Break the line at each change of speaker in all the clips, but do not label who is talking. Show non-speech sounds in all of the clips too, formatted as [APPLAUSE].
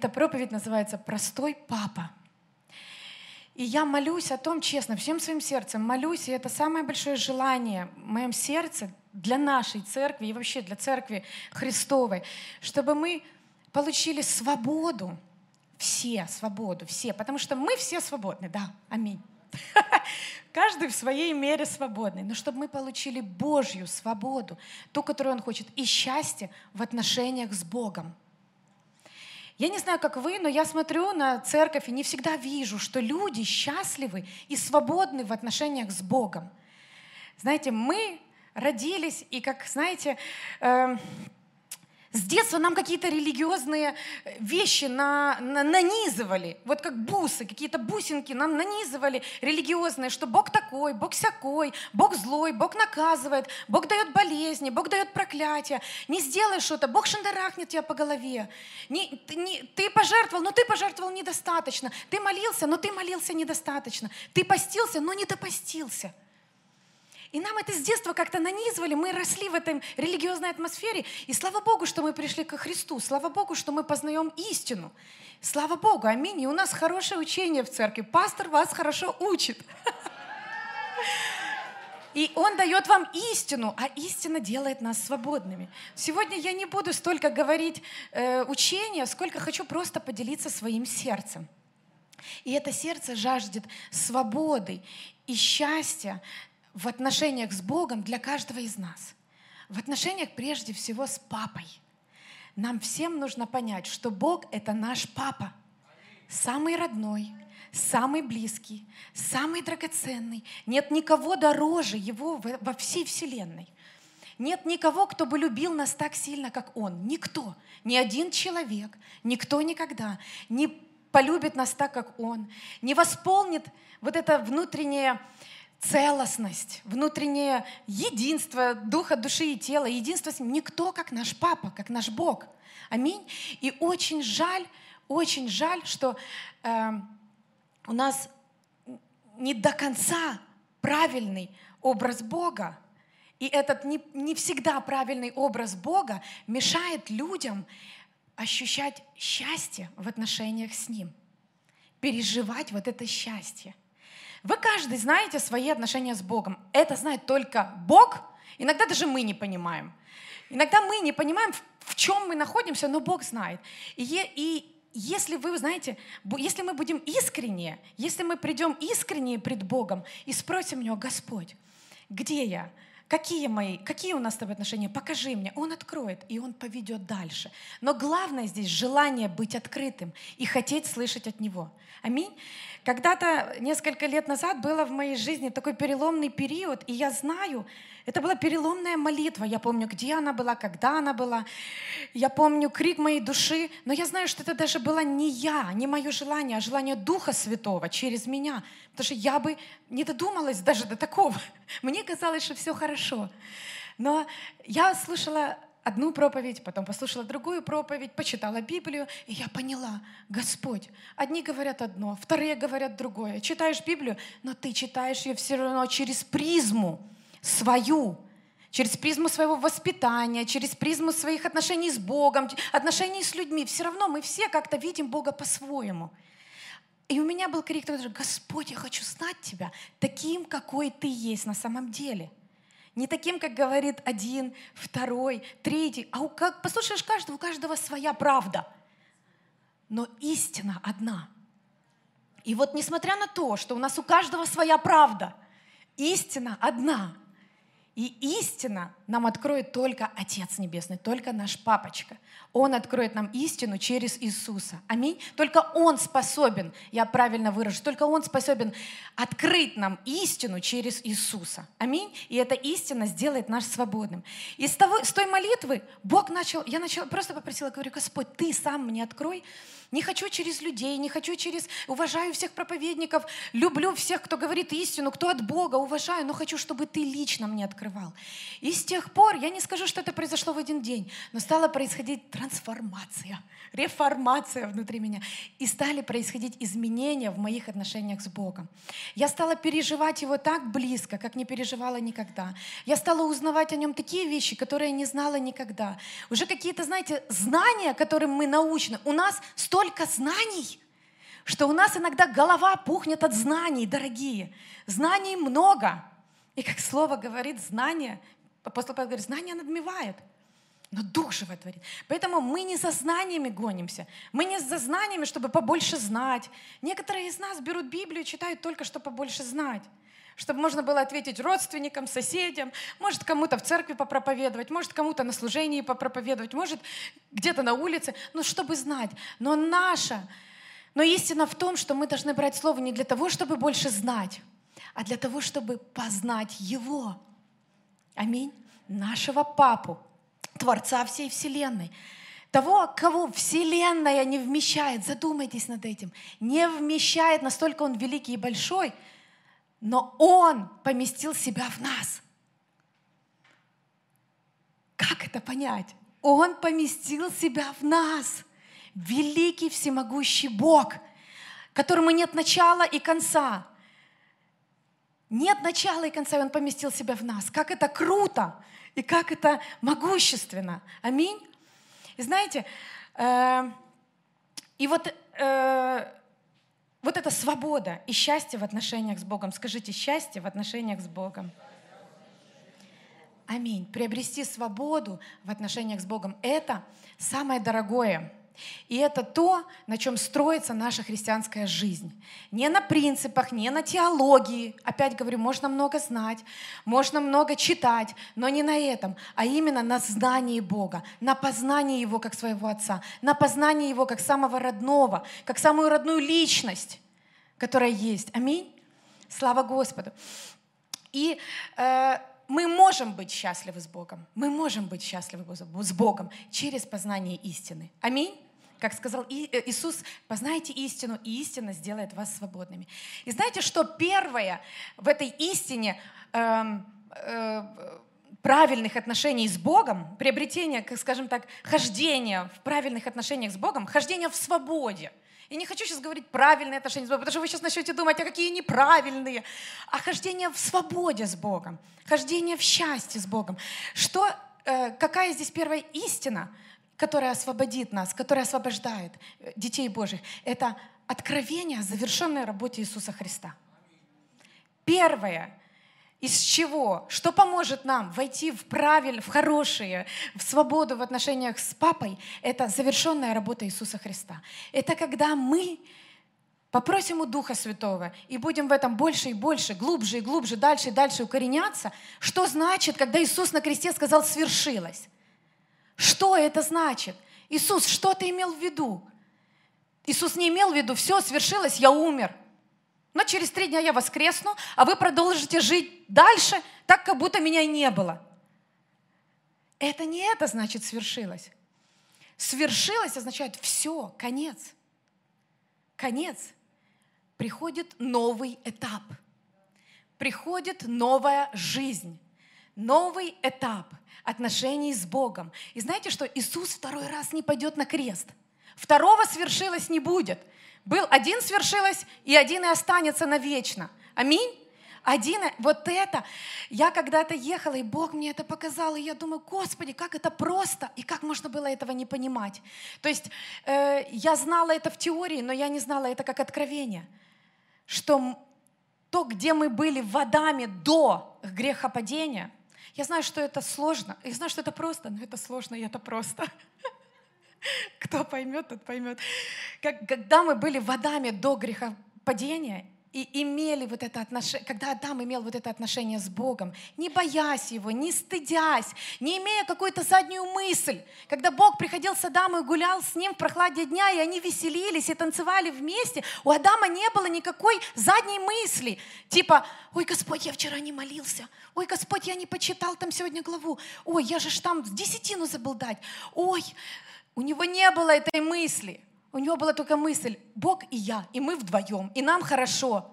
Эта проповедь называется «Простой папа». И я молюсь о том, честно, всем своим сердцем молюсь, и это самое большое желание в моем сердце для нашей церкви и вообще для церкви Христовой, чтобы мы получили свободу, все свободу, все, потому что мы все свободны, да, аминь. [LAUGHS] Каждый в своей мере свободный, но чтобы мы получили Божью свободу, ту, которую Он хочет, и счастье в отношениях с Богом. Я не знаю, как вы, но я смотрю на церковь и не всегда вижу, что люди счастливы и свободны в отношениях с Богом. Знаете, мы родились, и как, знаете, э, с детства нам какие-то религиозные э, вещи на, на, нанизывали, вот как бусы, какие-то бусинки нам нанизывали религиозные, что Бог такой, Бог всякой, Бог злой, Бог наказывает, Бог дает болезни, Бог дает проклятие. Не сделай что-то, Бог шандарахнет тебя по голове. Не, ты, не, ты пожертвовал, но ты пожертвовал недостаточно. Ты молился, но ты молился недостаточно. Ты постился, но не допостился. И нам это с детства как-то нанизывали, мы росли в этой религиозной атмосфере. И слава Богу, что мы пришли ко Христу, слава Богу, что мы познаем истину. Слава Богу, аминь. И у нас хорошее учение в церкви. Пастор вас хорошо учит. И Он дает вам истину, а истина делает нас свободными. Сегодня я не буду столько говорить э, учения, сколько хочу просто поделиться своим сердцем. И это сердце жаждет свободы и счастья в отношениях с Богом для каждого из нас. В отношениях прежде всего с папой. Нам всем нужно понять, что Бог — это наш папа. Самый родной, самый близкий, самый драгоценный. Нет никого дороже Его во всей Вселенной. Нет никого, кто бы любил нас так сильно, как Он. Никто. Ни один человек, никто никогда не полюбит нас так, как Он, не восполнит вот это внутреннее целостность, внутреннее единство духа, души и тела, единство с ним. Никто, как наш папа, как наш Бог. Аминь. И очень жаль, очень жаль, что э, у нас не до конца правильный образ Бога. И этот не, не всегда правильный образ Бога мешает людям ощущать счастье в отношениях с Ним, переживать вот это счастье. Вы каждый знаете свои отношения с Богом. Это знает только Бог. Иногда даже мы не понимаем. Иногда мы не понимаем, в чем мы находимся, но Бог знает. И, и если вы, знаете, если мы будем искренние, если мы придем искренние пред Богом и спросим Него, Господь, где я? Какие мои, какие у нас с тобой отношения? Покажи мне. Он откроет, и он поведет дальше. Но главное здесь желание быть открытым и хотеть слышать от Него. Аминь. Когда-то, несколько лет назад, было в моей жизни такой переломный период, и я знаю, это была переломная молитва. Я помню, где она была, когда она была. Я помню крик моей души, но я знаю, что это даже было не я, не мое желание, а желание Духа Святого через меня. Потому что я бы не додумалась даже до такого. [LAUGHS] Мне казалось, что все хорошо. Но я слышала одну проповедь, потом послушала другую проповедь, почитала Библию, и я поняла, Господь, одни говорят одно, вторые говорят другое. Читаешь Библию, но ты читаешь ее все равно через призму свою, через призму своего воспитания, через призму своих отношений с Богом, отношений с людьми. Все равно мы все как-то видим Бога по-своему. И у меня был крик, Господь, я хочу знать Тебя таким, какой Ты есть на самом деле – не таким, как говорит один, второй, третий. А у, как послушаешь каждого, у каждого своя правда. Но истина одна. И вот несмотря на то, что у нас у каждого своя правда, истина одна. И истина нам откроет только Отец Небесный, только наш папочка. Он откроет нам истину через Иисуса. Аминь. Только Он способен, я правильно выражу, только Он способен открыть нам истину через Иисуса. Аминь. И эта истина сделает нас свободным. И с, того, с той молитвы Бог начал, я начала, просто попросила, говорю, Господь, Ты сам мне открой, не хочу через людей, не хочу через... Уважаю всех проповедников, люблю всех, кто говорит истину, кто от Бога, уважаю, но хочу, чтобы Ты лично мне открывал. И с тех тех пор, я не скажу, что это произошло в один день, но стала происходить трансформация, реформация внутри меня. И стали происходить изменения в моих отношениях с Богом. Я стала переживать Его так близко, как не переживала никогда. Я стала узнавать о Нем такие вещи, которые не знала никогда. Уже какие-то, знаете, знания, которым мы научны. У нас столько знаний, что у нас иногда голова пухнет от знаний, дорогие. Знаний много. И как слово говорит, знание, апостол Павел говорит, знание надмевает. Но Дух живой творит. Поэтому мы не за знаниями гонимся. Мы не за знаниями, чтобы побольше знать. Некоторые из нас берут Библию, читают только, чтобы побольше знать. Чтобы можно было ответить родственникам, соседям, может кому-то в церкви попроповедовать, может кому-то на служении попроповедовать, может где-то на улице, ну чтобы знать. Но наша, но истина в том, что мы должны брать Слово не для того, чтобы больше знать, а для того, чтобы познать Его. Аминь. Нашего Папу, Творца всей Вселенной. Того, кого Вселенная не вмещает, задумайтесь над этим, не вмещает, настолько Он великий и большой, но Он поместил себя в нас. Как это понять? Он поместил себя в нас. Великий всемогущий Бог, которому нет начала и конца. Нет начала и конца, и Он поместил себя в нас. Как это круто и как это могущественно. Аминь. И знаете, э, и вот, э, вот эта свобода и счастье в отношениях с Богом. Скажите, счастье в отношениях с Богом. Аминь. Приобрести свободу в отношениях с Богом – это самое дорогое – и это то, на чем строится наша христианская жизнь. Не на принципах, не на теологии. Опять говорю, можно много знать, можно много читать, но не на этом, а именно на знании Бога, на познании Его как своего Отца, на познании Его как самого родного, как самую родную личность, которая есть. Аминь. Слава Господу. И э, мы можем быть счастливы с Богом. Мы можем быть счастливы с Богом через познание истины. Аминь. Как сказал э, Иисус, познайте истину, и истина сделает вас свободными. И знаете, что первое в этой истине э, э, правильных отношений с Богом, приобретение, как скажем так, хождение в правильных отношениях с Богом, хождение в свободе. И не хочу сейчас говорить правильные отношения с Богом, потому что вы сейчас начнете думать, а какие неправильные. А хождение в свободе с Богом, хождение в счастье с Богом. Что, э, какая здесь первая истина? Которая освободит нас, которая освобождает э, детей Божьих, это откровение о завершенной работе Иисуса Христа. Первое, из чего, что поможет нам войти в правильные, в хорошие, в свободу в отношениях с Папой, это завершенная работа Иисуса Христа. Это когда мы попросим у Духа Святого и будем в этом больше и больше, глубже и глубже, дальше и дальше укореняться, что значит, когда Иисус на кресте сказал «свершилось». Что это значит? Иисус, что ты имел в виду? Иисус не имел в виду, все, свершилось, я умер. Но через три дня я воскресну, а вы продолжите жить дальше, так, как будто меня и не было. Это не это значит свершилось. Свершилось означает все, конец. Конец. Приходит новый этап. Приходит новая жизнь. Новый этап отношений с Богом. И знаете, что Иисус второй раз не пойдет на крест. Второго свершилось не будет. Был один свершилось, и один и останется навечно. Аминь. Один, вот это, я когда-то ехала, и Бог мне это показал, и я думаю, Господи, как это просто, и как можно было этого не понимать. То есть э, я знала это в теории, но я не знала это как откровение, что то, где мы были водами до грехопадения, я знаю, что это сложно. Я знаю, что это просто, но это сложно, и это просто. [LAUGHS] Кто поймет, тот поймет. Как, когда мы были водами до грехопадения, и имели вот это отношение, когда Адам имел вот это отношение с Богом, не боясь его, не стыдясь, не имея какую-то заднюю мысль, когда Бог приходил с Адамом и гулял с ним в прохладе дня, и они веселились и танцевали вместе, у Адама не было никакой задней мысли, типа, ой, Господь, я вчера не молился, ой, Господь, я не почитал там сегодня главу, ой, я же ж там десятину забыл дать, ой, у него не было этой мысли – у него была только мысль, Бог и я, и мы вдвоем, и нам хорошо.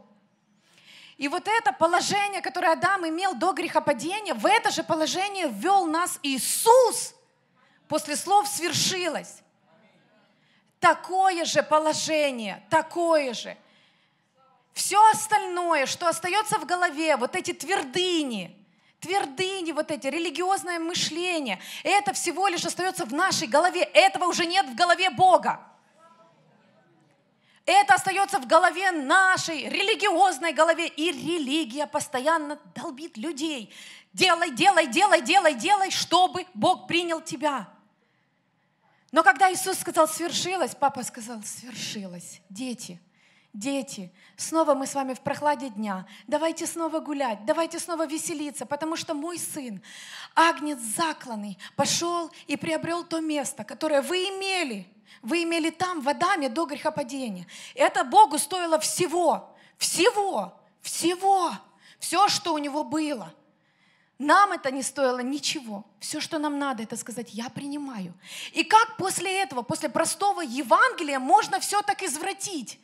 И вот это положение, которое Адам имел до грехопадения, в это же положение ввел нас Иисус после слов «свершилось». Такое же положение, такое же. Все остальное, что остается в голове, вот эти твердыни, твердыни вот эти, религиозное мышление, это всего лишь остается в нашей голове. Этого уже нет в голове Бога. Это остается в голове нашей, религиозной голове. И религия постоянно долбит людей. Делай, делай, делай, делай, делай, чтобы Бог принял тебя. Но когда Иисус сказал «свершилось», папа сказал «свершилось». Дети, дети, снова мы с вами в прохладе дня. Давайте снова гулять, давайте снова веселиться, потому что мой сын, агнец закланный, пошел и приобрел то место, которое вы имели – вы имели там, в Адаме, до грехопадения. Это Богу стоило всего, всего, всего, все, что у него было. Нам это не стоило ничего. Все, что нам надо, это сказать, я принимаю. И как после этого, после простого Евангелия, можно все так извратить?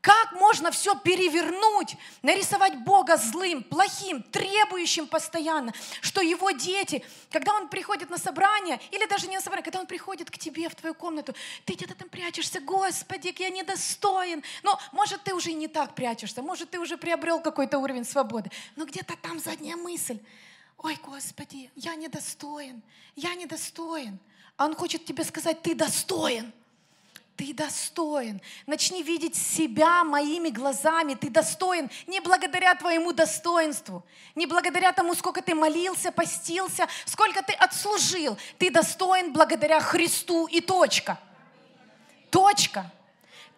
Как можно все перевернуть, нарисовать Бога злым, плохим, требующим постоянно, что его дети, когда он приходит на собрание, или даже не на собрание, когда он приходит к тебе в твою комнату, ты где-то там прячешься, Господи, я недостоин. Но может ты уже не так прячешься, может ты уже приобрел какой-то уровень свободы, но где-то там задняя мысль. Ой, Господи, я недостоин, я недостоин. А он хочет тебе сказать, ты достоин ты достоин. Начни видеть себя моими глазами. Ты достоин не благодаря твоему достоинству, не благодаря тому, сколько ты молился, постился, сколько ты отслужил. Ты достоин благодаря Христу и точка. Точка.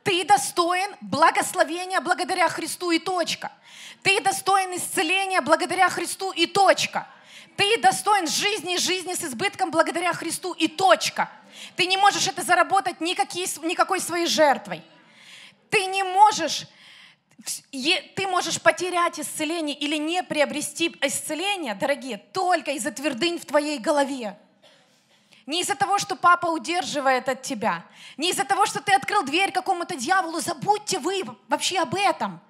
Ты достоин благословения благодаря Христу и точка. Ты достоин исцеления благодаря Христу и точка. Ты достоин жизни жизни с избытком благодаря Христу и точка. Ты не можешь это заработать никакие, никакой своей жертвой. Ты не можешь, ты можешь потерять исцеление или не приобрести исцеление, дорогие, только из-за твердынь в твоей голове. Не из-за того, что папа удерживает от тебя. Не из-за того, что ты открыл дверь какому-то дьяволу. Забудьте вы вообще об этом.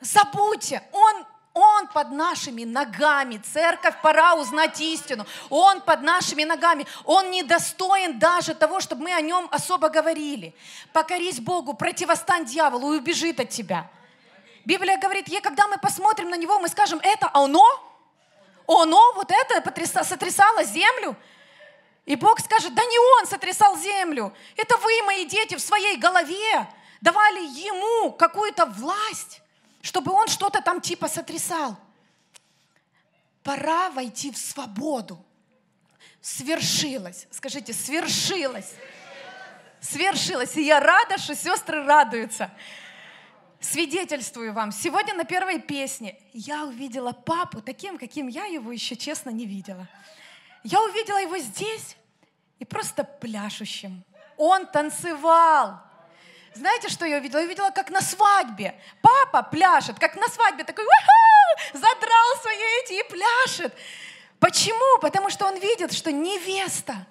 Забудьте. Он он под нашими ногами. Церковь, пора узнать истину. Он под нашими ногами. Он недостоин даже того, чтобы мы о нем особо говорили. Покорись Богу, противостань дьяволу и убежит от тебя. Библия говорит, и когда мы посмотрим на него, мы скажем, это оно? Оно вот это сотрясало землю? И Бог скажет, да не он сотрясал землю. Это вы, мои дети, в своей голове давали ему какую-то власть чтобы он что-то там типа сотрясал. Пора войти в свободу. Свершилось. Скажите, свершилось. Свершилось. И я рада, что сестры радуются. Свидетельствую вам, сегодня на первой песне я увидела папу таким, каким я его еще честно не видела. Я увидела его здесь и просто пляшущим. Он танцевал. Знаете, что я увидела? Я увидела, как на свадьбе. Папа пляшет, как на свадьбе, такой, задрал свои эти и пляшет. Почему? Потому что он видит, что невеста,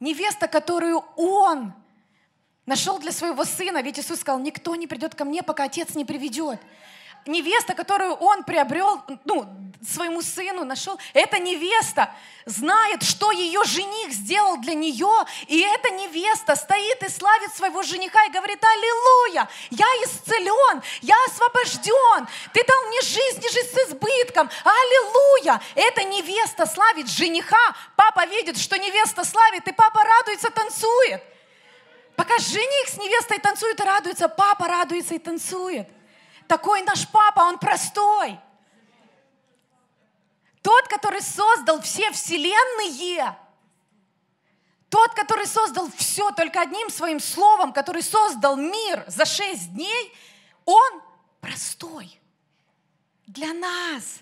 невеста, которую он нашел для своего сына, ведь Иисус сказал, никто не придет ко мне, пока отец не приведет невеста, которую он приобрел, ну, своему сыну нашел, эта невеста знает, что ее жених сделал для нее, и эта невеста стоит и славит своего жениха и говорит, аллилуйя, я исцелен, я освобожден, ты дал мне жизнь и жизнь с избытком, аллилуйя. Эта невеста славит жениха, папа видит, что невеста славит, и папа радуется, танцует. Пока жених с невестой танцует и радуется, папа радуется и танцует. Такой наш папа, он простой. Тот, который создал все вселенные, тот, который создал все только одним своим словом, который создал мир за шесть дней, он простой для нас.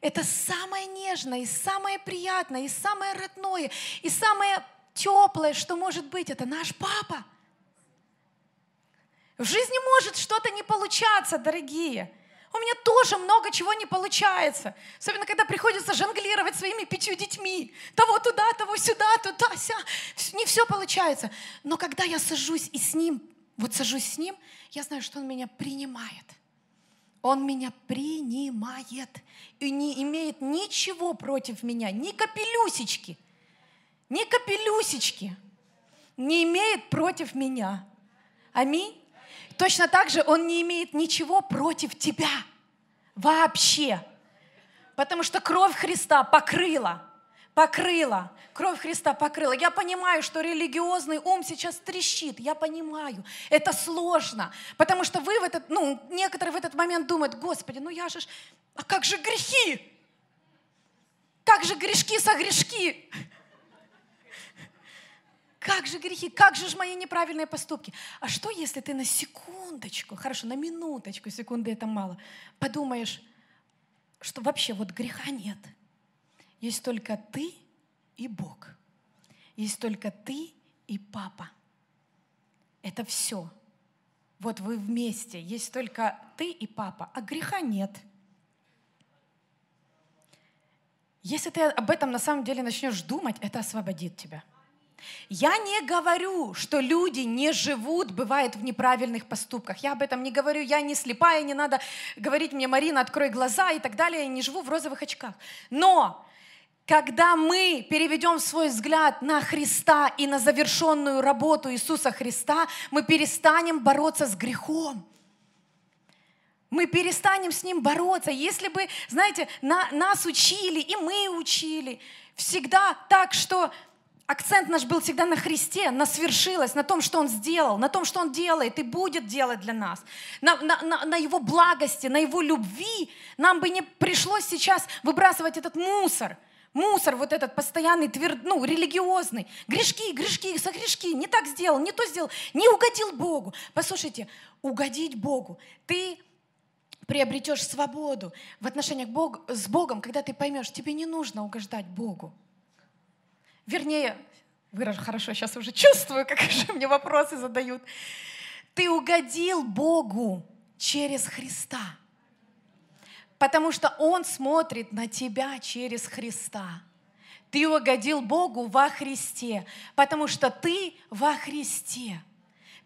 Это самое нежное, и самое приятное, и самое родное, и самое теплое, что может быть. Это наш папа. В жизни может что-то не получаться, дорогие. У меня тоже много чего не получается. Особенно, когда приходится жонглировать своими пятью детьми. Того туда, того сюда, туда, ся. Не все получается. Но когда я сажусь и с ним вот сажусь с Ним, я знаю, что Он меня принимает. Он меня принимает и не имеет ничего против меня, ни капелюсечки, ни капелюсечки не имеет против меня. Аминь. Точно так же Он не имеет ничего против тебя вообще. Потому что кровь Христа покрыла покрыла, кровь Христа покрыла. Я понимаю, что религиозный ум сейчас трещит, я понимаю, это сложно, потому что вы в этот, ну, некоторые в этот момент думают, Господи, ну я же, а как же грехи? Как же грешки со грешки? Как же грехи, как же мои неправильные поступки? А что, если ты на секундочку, хорошо, на минуточку, секунды это мало, подумаешь, что вообще вот греха нет – есть только ты и Бог. Есть только ты и папа. Это все. Вот вы вместе. Есть только ты и папа, а греха нет. Если ты об этом на самом деле начнешь думать, это освободит тебя. Я не говорю, что люди не живут, бывает, в неправильных поступках. Я об этом не говорю, я не слепая, не надо говорить мне, Марина, открой глаза и так далее, я не живу в розовых очках. Но когда мы переведем свой взгляд на Христа и на завершенную работу Иисуса Христа, мы перестанем бороться с грехом. Мы перестанем с ним бороться. Если бы, знаете, на, нас учили, и мы учили, всегда так, что акцент наш был всегда на Христе, на свершилось, на том, что Он сделал, на том, что Он делает и будет делать для нас, на, на, на, на Его благости, на Его любви, нам бы не пришлось сейчас выбрасывать этот мусор – мусор вот этот постоянный, тверд, ну, религиозный, грешки, грешки, согрешки, не так сделал, не то сделал, не угодил Богу. Послушайте, угодить Богу. Ты приобретешь свободу в отношениях Бог, с Богом, когда ты поймешь, тебе не нужно угождать Богу. Вернее, вы хорошо сейчас уже чувствую, [LAUGHS] как же мне вопросы задают. Ты угодил Богу через Христа. Потому что Он смотрит на тебя через Христа. Ты угодил Богу во Христе, потому что ты во Христе.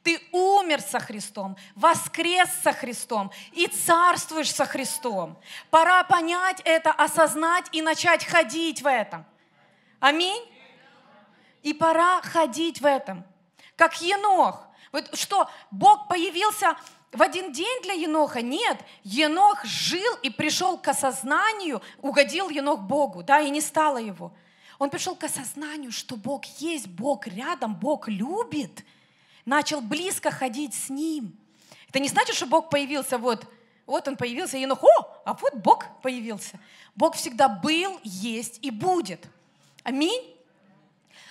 Ты умер со Христом, воскрес со Христом и царствуешь со Христом. Пора понять это, осознать и начать ходить в этом. Аминь. И пора ходить в этом. Как Енох. Вот что, Бог появился в один день для Еноха? Нет. Енох жил и пришел к осознанию, угодил Енох Богу, да, и не стало его. Он пришел к осознанию, что Бог есть, Бог рядом, Бог любит. Начал близко ходить с Ним. Это не значит, что Бог появился вот, вот он появился, Енох, о, а вот Бог появился. Бог всегда был, есть и будет. Аминь.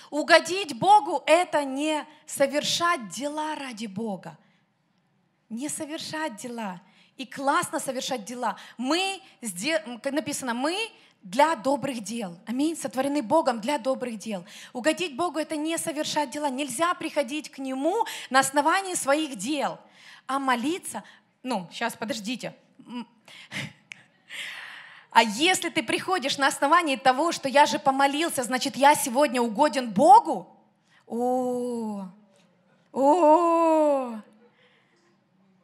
Угодить Богу – это не совершать дела ради Бога не совершать дела. И классно совершать дела. Мы, написано, мы для добрых дел. Аминь. Сотворены Богом для добрых дел. Угодить Богу – это не совершать дела. Нельзя приходить к Нему на основании своих дел. А молиться, ну, сейчас, подождите. А если ты приходишь на основании того, что я же помолился, значит, я сегодня угоден Богу? О, о,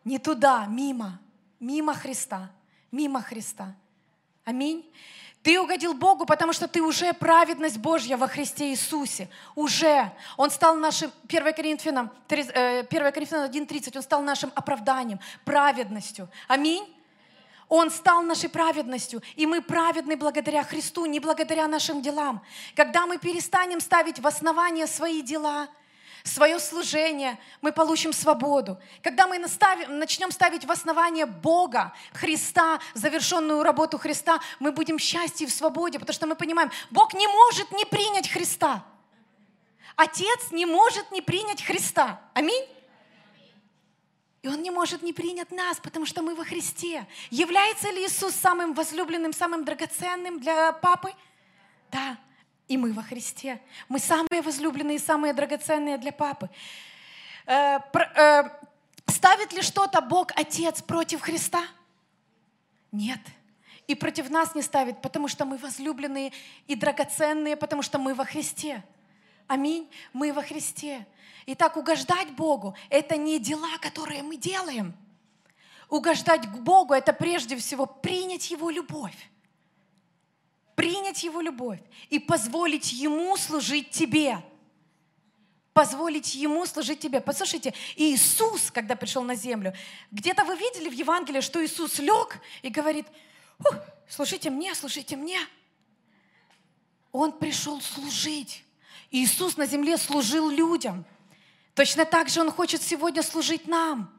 не туда, мимо, мимо Христа, мимо Христа. Аминь. Ты угодил Богу, потому что ты уже праведность Божья во Христе Иисусе. Уже. Он стал нашим, 1 Коринфянам, 1 э, Коринфянам 1.30, он стал нашим оправданием, праведностью. Аминь. Он стал нашей праведностью, и мы праведны благодаря Христу, не благодаря нашим делам. Когда мы перестанем ставить в основание свои дела – свое служение, мы получим свободу. Когда мы наставим, начнем ставить в основание Бога, Христа, завершенную работу Христа, мы будем счастье и в свободе, потому что мы понимаем, Бог не может не принять Христа. Отец не может не принять Христа. Аминь. И Он не может не принять нас, потому что мы во Христе. Является ли Иисус самым возлюбленным, самым драгоценным для папы? Да и мы во Христе. Мы самые возлюбленные, самые драгоценные для папы. Э, э, ставит ли что-то Бог Отец против Христа? Нет. И против нас не ставит, потому что мы возлюбленные и драгоценные, потому что мы во Христе. Аминь. Мы во Христе. Итак, угождать Богу – это не дела, которые мы делаем. Угождать Богу – это прежде всего принять Его любовь. Принять Его любовь и позволить Ему служить тебе. Позволить Ему служить тебе. Послушайте, Иисус, когда пришел на землю, где-то вы видели в Евангелии, что Иисус лег и говорит, слушайте мне, слушайте мне. Он пришел служить. Иисус на земле служил людям. Точно так же Он хочет сегодня служить нам.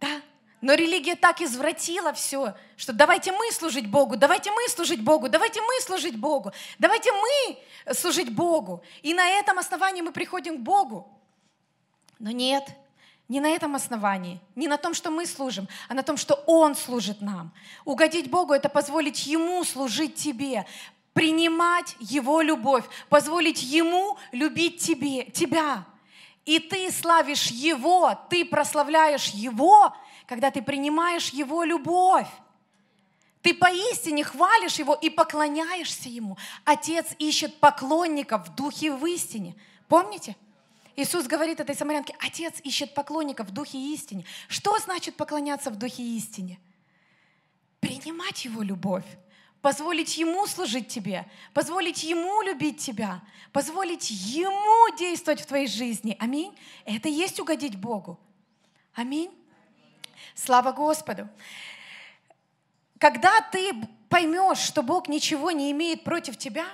Да? Но религия так извратила все, что давайте мы служить Богу, давайте мы служить Богу, давайте мы служить Богу, давайте мы служить Богу. И на этом основании мы приходим к Богу. Но нет, не на этом основании, не на том, что мы служим, а на том, что Он служит нам. Угодить Богу – это позволить Ему служить тебе, принимать Его любовь, позволить Ему любить тебе, тебя. И ты славишь Его, ты прославляешь Его, когда ты принимаешь Его любовь. Ты поистине хвалишь Его и поклоняешься Ему. Отец ищет поклонников в духе и в истине. Помните? Иисус говорит этой самарянке, Отец ищет поклонников в духе и истине. Что значит поклоняться в духе и истине? Принимать Его любовь позволить Ему служить тебе, позволить Ему любить тебя, позволить Ему действовать в твоей жизни. Аминь. Это и есть угодить Богу. Аминь. Слава Господу. Когда ты поймешь, что Бог ничего не имеет против тебя,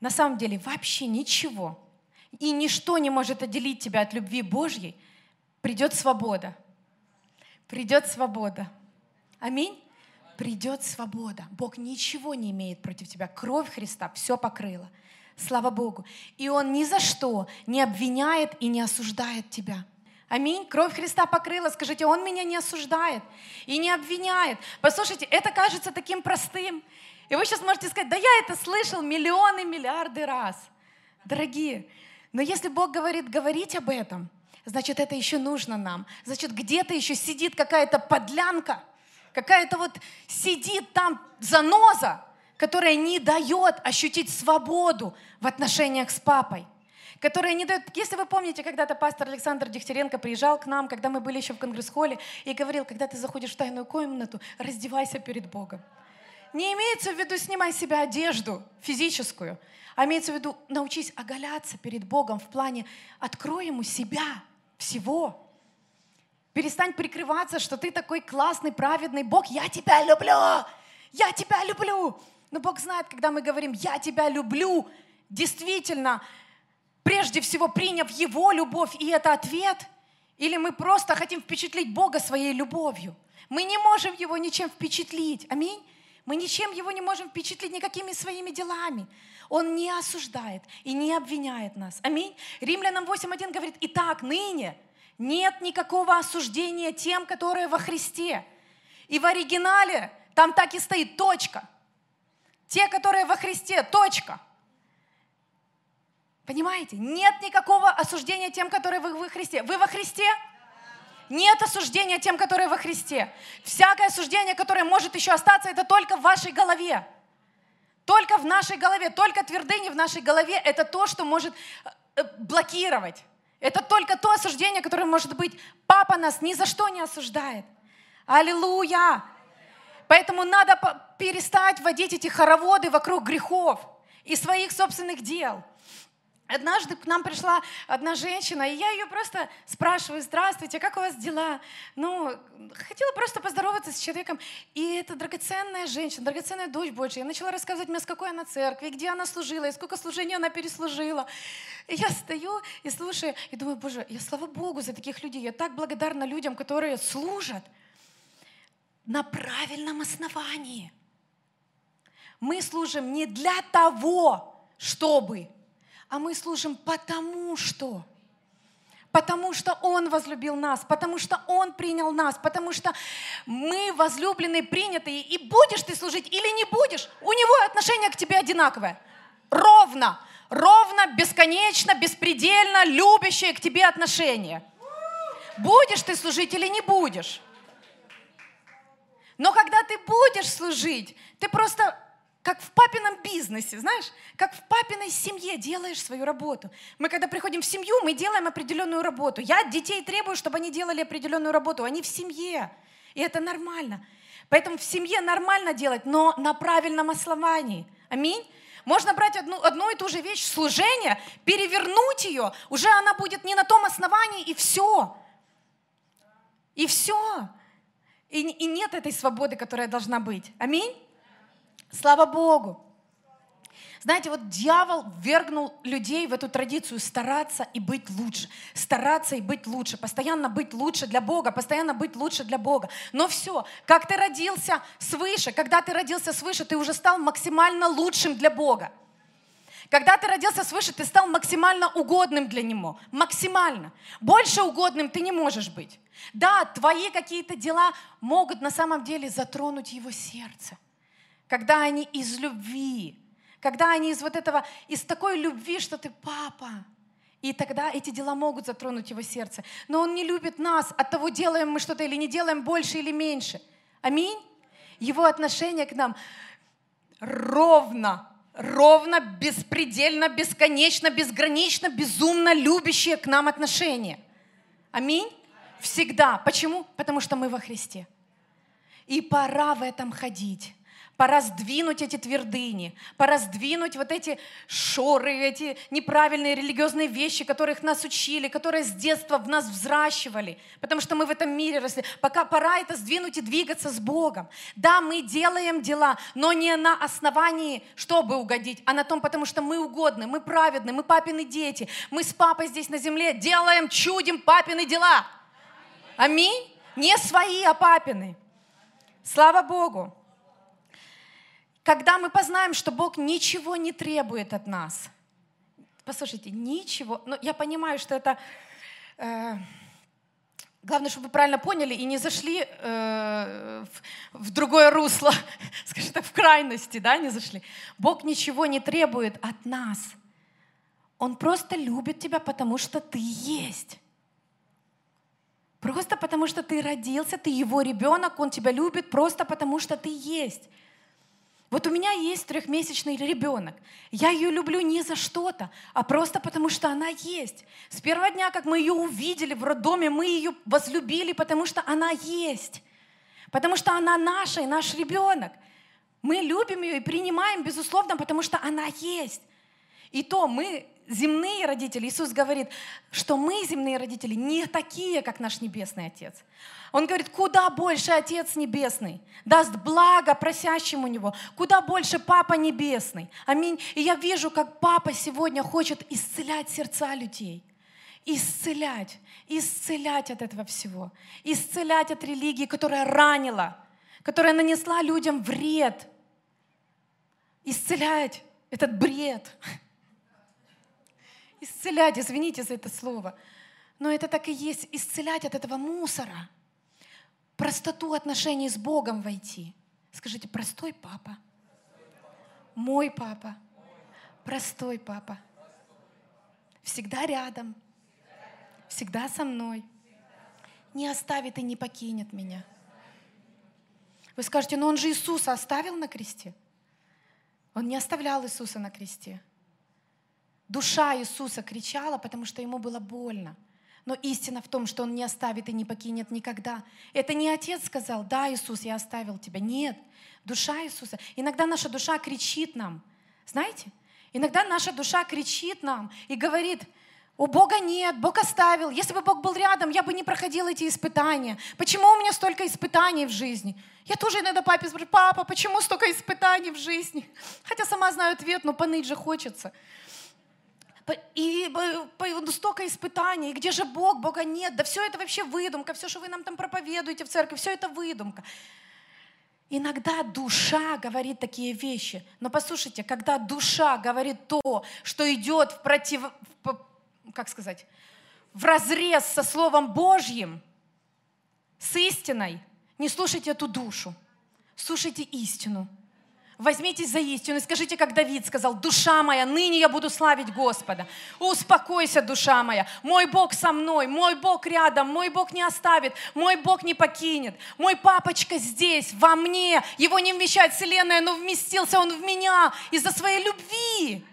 на самом деле вообще ничего, и ничто не может отделить тебя от любви Божьей, придет свобода. Придет свобода. Аминь придет свобода. Бог ничего не имеет против тебя. Кровь Христа все покрыла. Слава Богу. И Он ни за что не обвиняет и не осуждает тебя. Аминь. Кровь Христа покрыла. Скажите, Он меня не осуждает и не обвиняет. Послушайте, это кажется таким простым. И вы сейчас можете сказать, да я это слышал миллионы, миллиарды раз. Дорогие, но если Бог говорит говорить об этом, значит, это еще нужно нам. Значит, где-то еще сидит какая-то подлянка, какая-то вот сидит там заноза, которая не дает ощутить свободу в отношениях с папой которая не дает... Если вы помните, когда-то пастор Александр Дегтяренко приезжал к нам, когда мы были еще в конгресс-холле, и говорил, когда ты заходишь в тайную комнату, раздевайся перед Богом. Не имеется в виду снимай себе одежду физическую, а имеется в виду научись оголяться перед Богом в плане открой Ему себя, всего. Перестань прикрываться, что ты такой классный, праведный Бог. Я тебя люблю! Я тебя люблю! Но Бог знает, когда мы говорим «я тебя люблю», действительно, прежде всего приняв Его любовь, и это ответ, или мы просто хотим впечатлить Бога своей любовью. Мы не можем Его ничем впечатлить. Аминь. Мы ничем Его не можем впечатлить никакими своими делами. Он не осуждает и не обвиняет нас. Аминь. Римлянам 8.1 говорит, «Итак, ныне, нет никакого осуждения тем, которые во Христе. И в оригинале там так и стоит точка. Те, которые во Христе, точка. Понимаете? Нет никакого осуждения тем, которые вы во Христе. Вы во Христе? Нет осуждения тем, которые во Христе. Всякое осуждение, которое может еще остаться, это только в вашей голове. Только в нашей голове, только твердыни в нашей голове, это то, что может э, блокировать. Это только то осуждение, которое может быть. Папа нас ни за что не осуждает. Аллилуйя! Поэтому надо перестать водить эти хороводы вокруг грехов и своих собственных дел. Однажды к нам пришла одна женщина, и я ее просто спрашиваю, здравствуйте, как у вас дела? Ну, хотела просто поздороваться с человеком. И это драгоценная женщина, драгоценная дочь Божья. Я начала рассказывать мне, с какой она церкви, где она служила, и сколько служений она переслужила. И я стою и слушаю, и думаю, Боже, я слава Богу за таких людей. Я так благодарна людям, которые служат на правильном основании. Мы служим не для того, чтобы а мы служим потому что. Потому что Он возлюбил нас, потому что Он принял нас, потому что мы возлюбленные, принятые. И будешь ты служить или не будешь, у Него отношение к тебе одинаковое. Ровно, ровно, бесконечно, беспредельно любящее к тебе отношение. Будешь ты служить или не будешь. Но когда ты будешь служить, ты просто как в папином бизнесе, знаешь, как в папиной семье делаешь свою работу. Мы, когда приходим в семью, мы делаем определенную работу. Я от детей требую, чтобы они делали определенную работу. Они в семье. И это нормально. Поэтому в семье нормально делать, но на правильном основании. Аминь. Можно брать одну, одну и ту же вещь, служение, перевернуть ее, уже она будет не на том основании, и все. И все. И, и нет этой свободы, которая должна быть. Аминь. Слава Богу. Знаете, вот дьявол вергнул людей в эту традицию стараться и быть лучше, стараться и быть лучше, постоянно быть лучше для Бога, постоянно быть лучше для Бога. Но все, как ты родился свыше, когда ты родился свыше, ты уже стал максимально лучшим для Бога. Когда ты родился свыше, ты стал максимально угодным для Него. Максимально. Больше угодным ты не можешь быть. Да, твои какие-то дела могут на самом деле затронуть Его сердце. Когда они из любви, когда они из вот этого, из такой любви, что ты папа, и тогда эти дела могут затронуть его сердце. Но он не любит нас, от того, делаем мы что-то или не делаем больше или меньше. Аминь. Его отношение к нам ровно, ровно, беспредельно, бесконечно, безгранично, безумно любящее к нам отношение. Аминь. Всегда. Почему? Потому что мы во Христе. И пора в этом ходить. Пора сдвинуть эти твердыни, пора сдвинуть вот эти шоры, эти неправильные религиозные вещи, которых нас учили, которые с детства в нас взращивали, потому что мы в этом мире росли. Пока пора это сдвинуть и двигаться с Богом. Да, мы делаем дела, но не на основании, чтобы угодить, а на том, потому что мы угодны, мы праведны, мы папины дети, мы с папой здесь на земле делаем, чудим папины дела. Аминь. Не свои, а папины. Слава Богу. Когда мы познаем, что Бог ничего не требует от нас. Послушайте, ничего. Но я понимаю, что это... Э, главное, чтобы вы правильно поняли и не зашли э, в, в другое русло, [LAUGHS] скажем так, в крайности, да, не зашли. Бог ничего не требует от нас. Он просто любит тебя, потому что ты есть. Просто потому что ты родился, ты его ребенок, он тебя любит просто потому что ты есть. Вот у меня есть трехмесячный ребенок. Я ее люблю не за что-то, а просто потому, что она есть. С первого дня, как мы ее увидели в роддоме, мы ее возлюбили, потому что она есть. Потому что она наша и наш ребенок. Мы любим ее и принимаем, безусловно, потому что она есть. И то мы земные родители, Иисус говорит, что мы, земные родители, не такие, как наш Небесный Отец. Он говорит, куда больше Отец Небесный даст благо просящему Него, куда больше Папа Небесный. Аминь. И я вижу, как Папа сегодня хочет исцелять сердца людей. Исцелять, исцелять от этого всего. Исцелять от религии, которая ранила, которая нанесла людям вред. Исцелять этот бред исцелять, извините за это слово, но это так и есть, исцелять от этого мусора, простоту отношений с Богом войти. Скажите, простой папа, мой папа, простой папа, всегда рядом, всегда со мной, не оставит и не покинет меня. Вы скажете, но он же Иисуса оставил на кресте. Он не оставлял Иисуса на кресте. Душа Иисуса кричала, потому что ему было больно. Но истина в том, что Он не оставит и не покинет никогда. Это не Отец сказал, да, Иисус, я оставил тебя. Нет, душа Иисуса. Иногда наша душа кричит нам. Знаете? Иногда наша душа кричит нам и говорит, у Бога нет, Бог оставил. Если бы Бог был рядом, я бы не проходил эти испытания. Почему у меня столько испытаний в жизни? Я тоже иногда папе спрашиваю, папа, почему столько испытаний в жизни? Хотя сама знаю ответ, но поныть же хочется. И ну, столько испытаний, где же Бог, Бога нет, да все это вообще выдумка, все, что вы нам там проповедуете в церкви, все это выдумка. Иногда душа говорит такие вещи, но послушайте, когда душа говорит то, что идет в против, как сказать, в разрез со Словом Божьим, с истиной, не слушайте эту душу, слушайте истину. Возьмитесь за истину и скажите, как Давид сказал, душа моя, ныне я буду славить Господа. Успокойся, душа моя, мой Бог со мной, мой Бог рядом, мой Бог не оставит, мой Бог не покинет, мой папочка здесь, во мне, его не вмещает вселенная, но вместился он в меня из-за своей любви.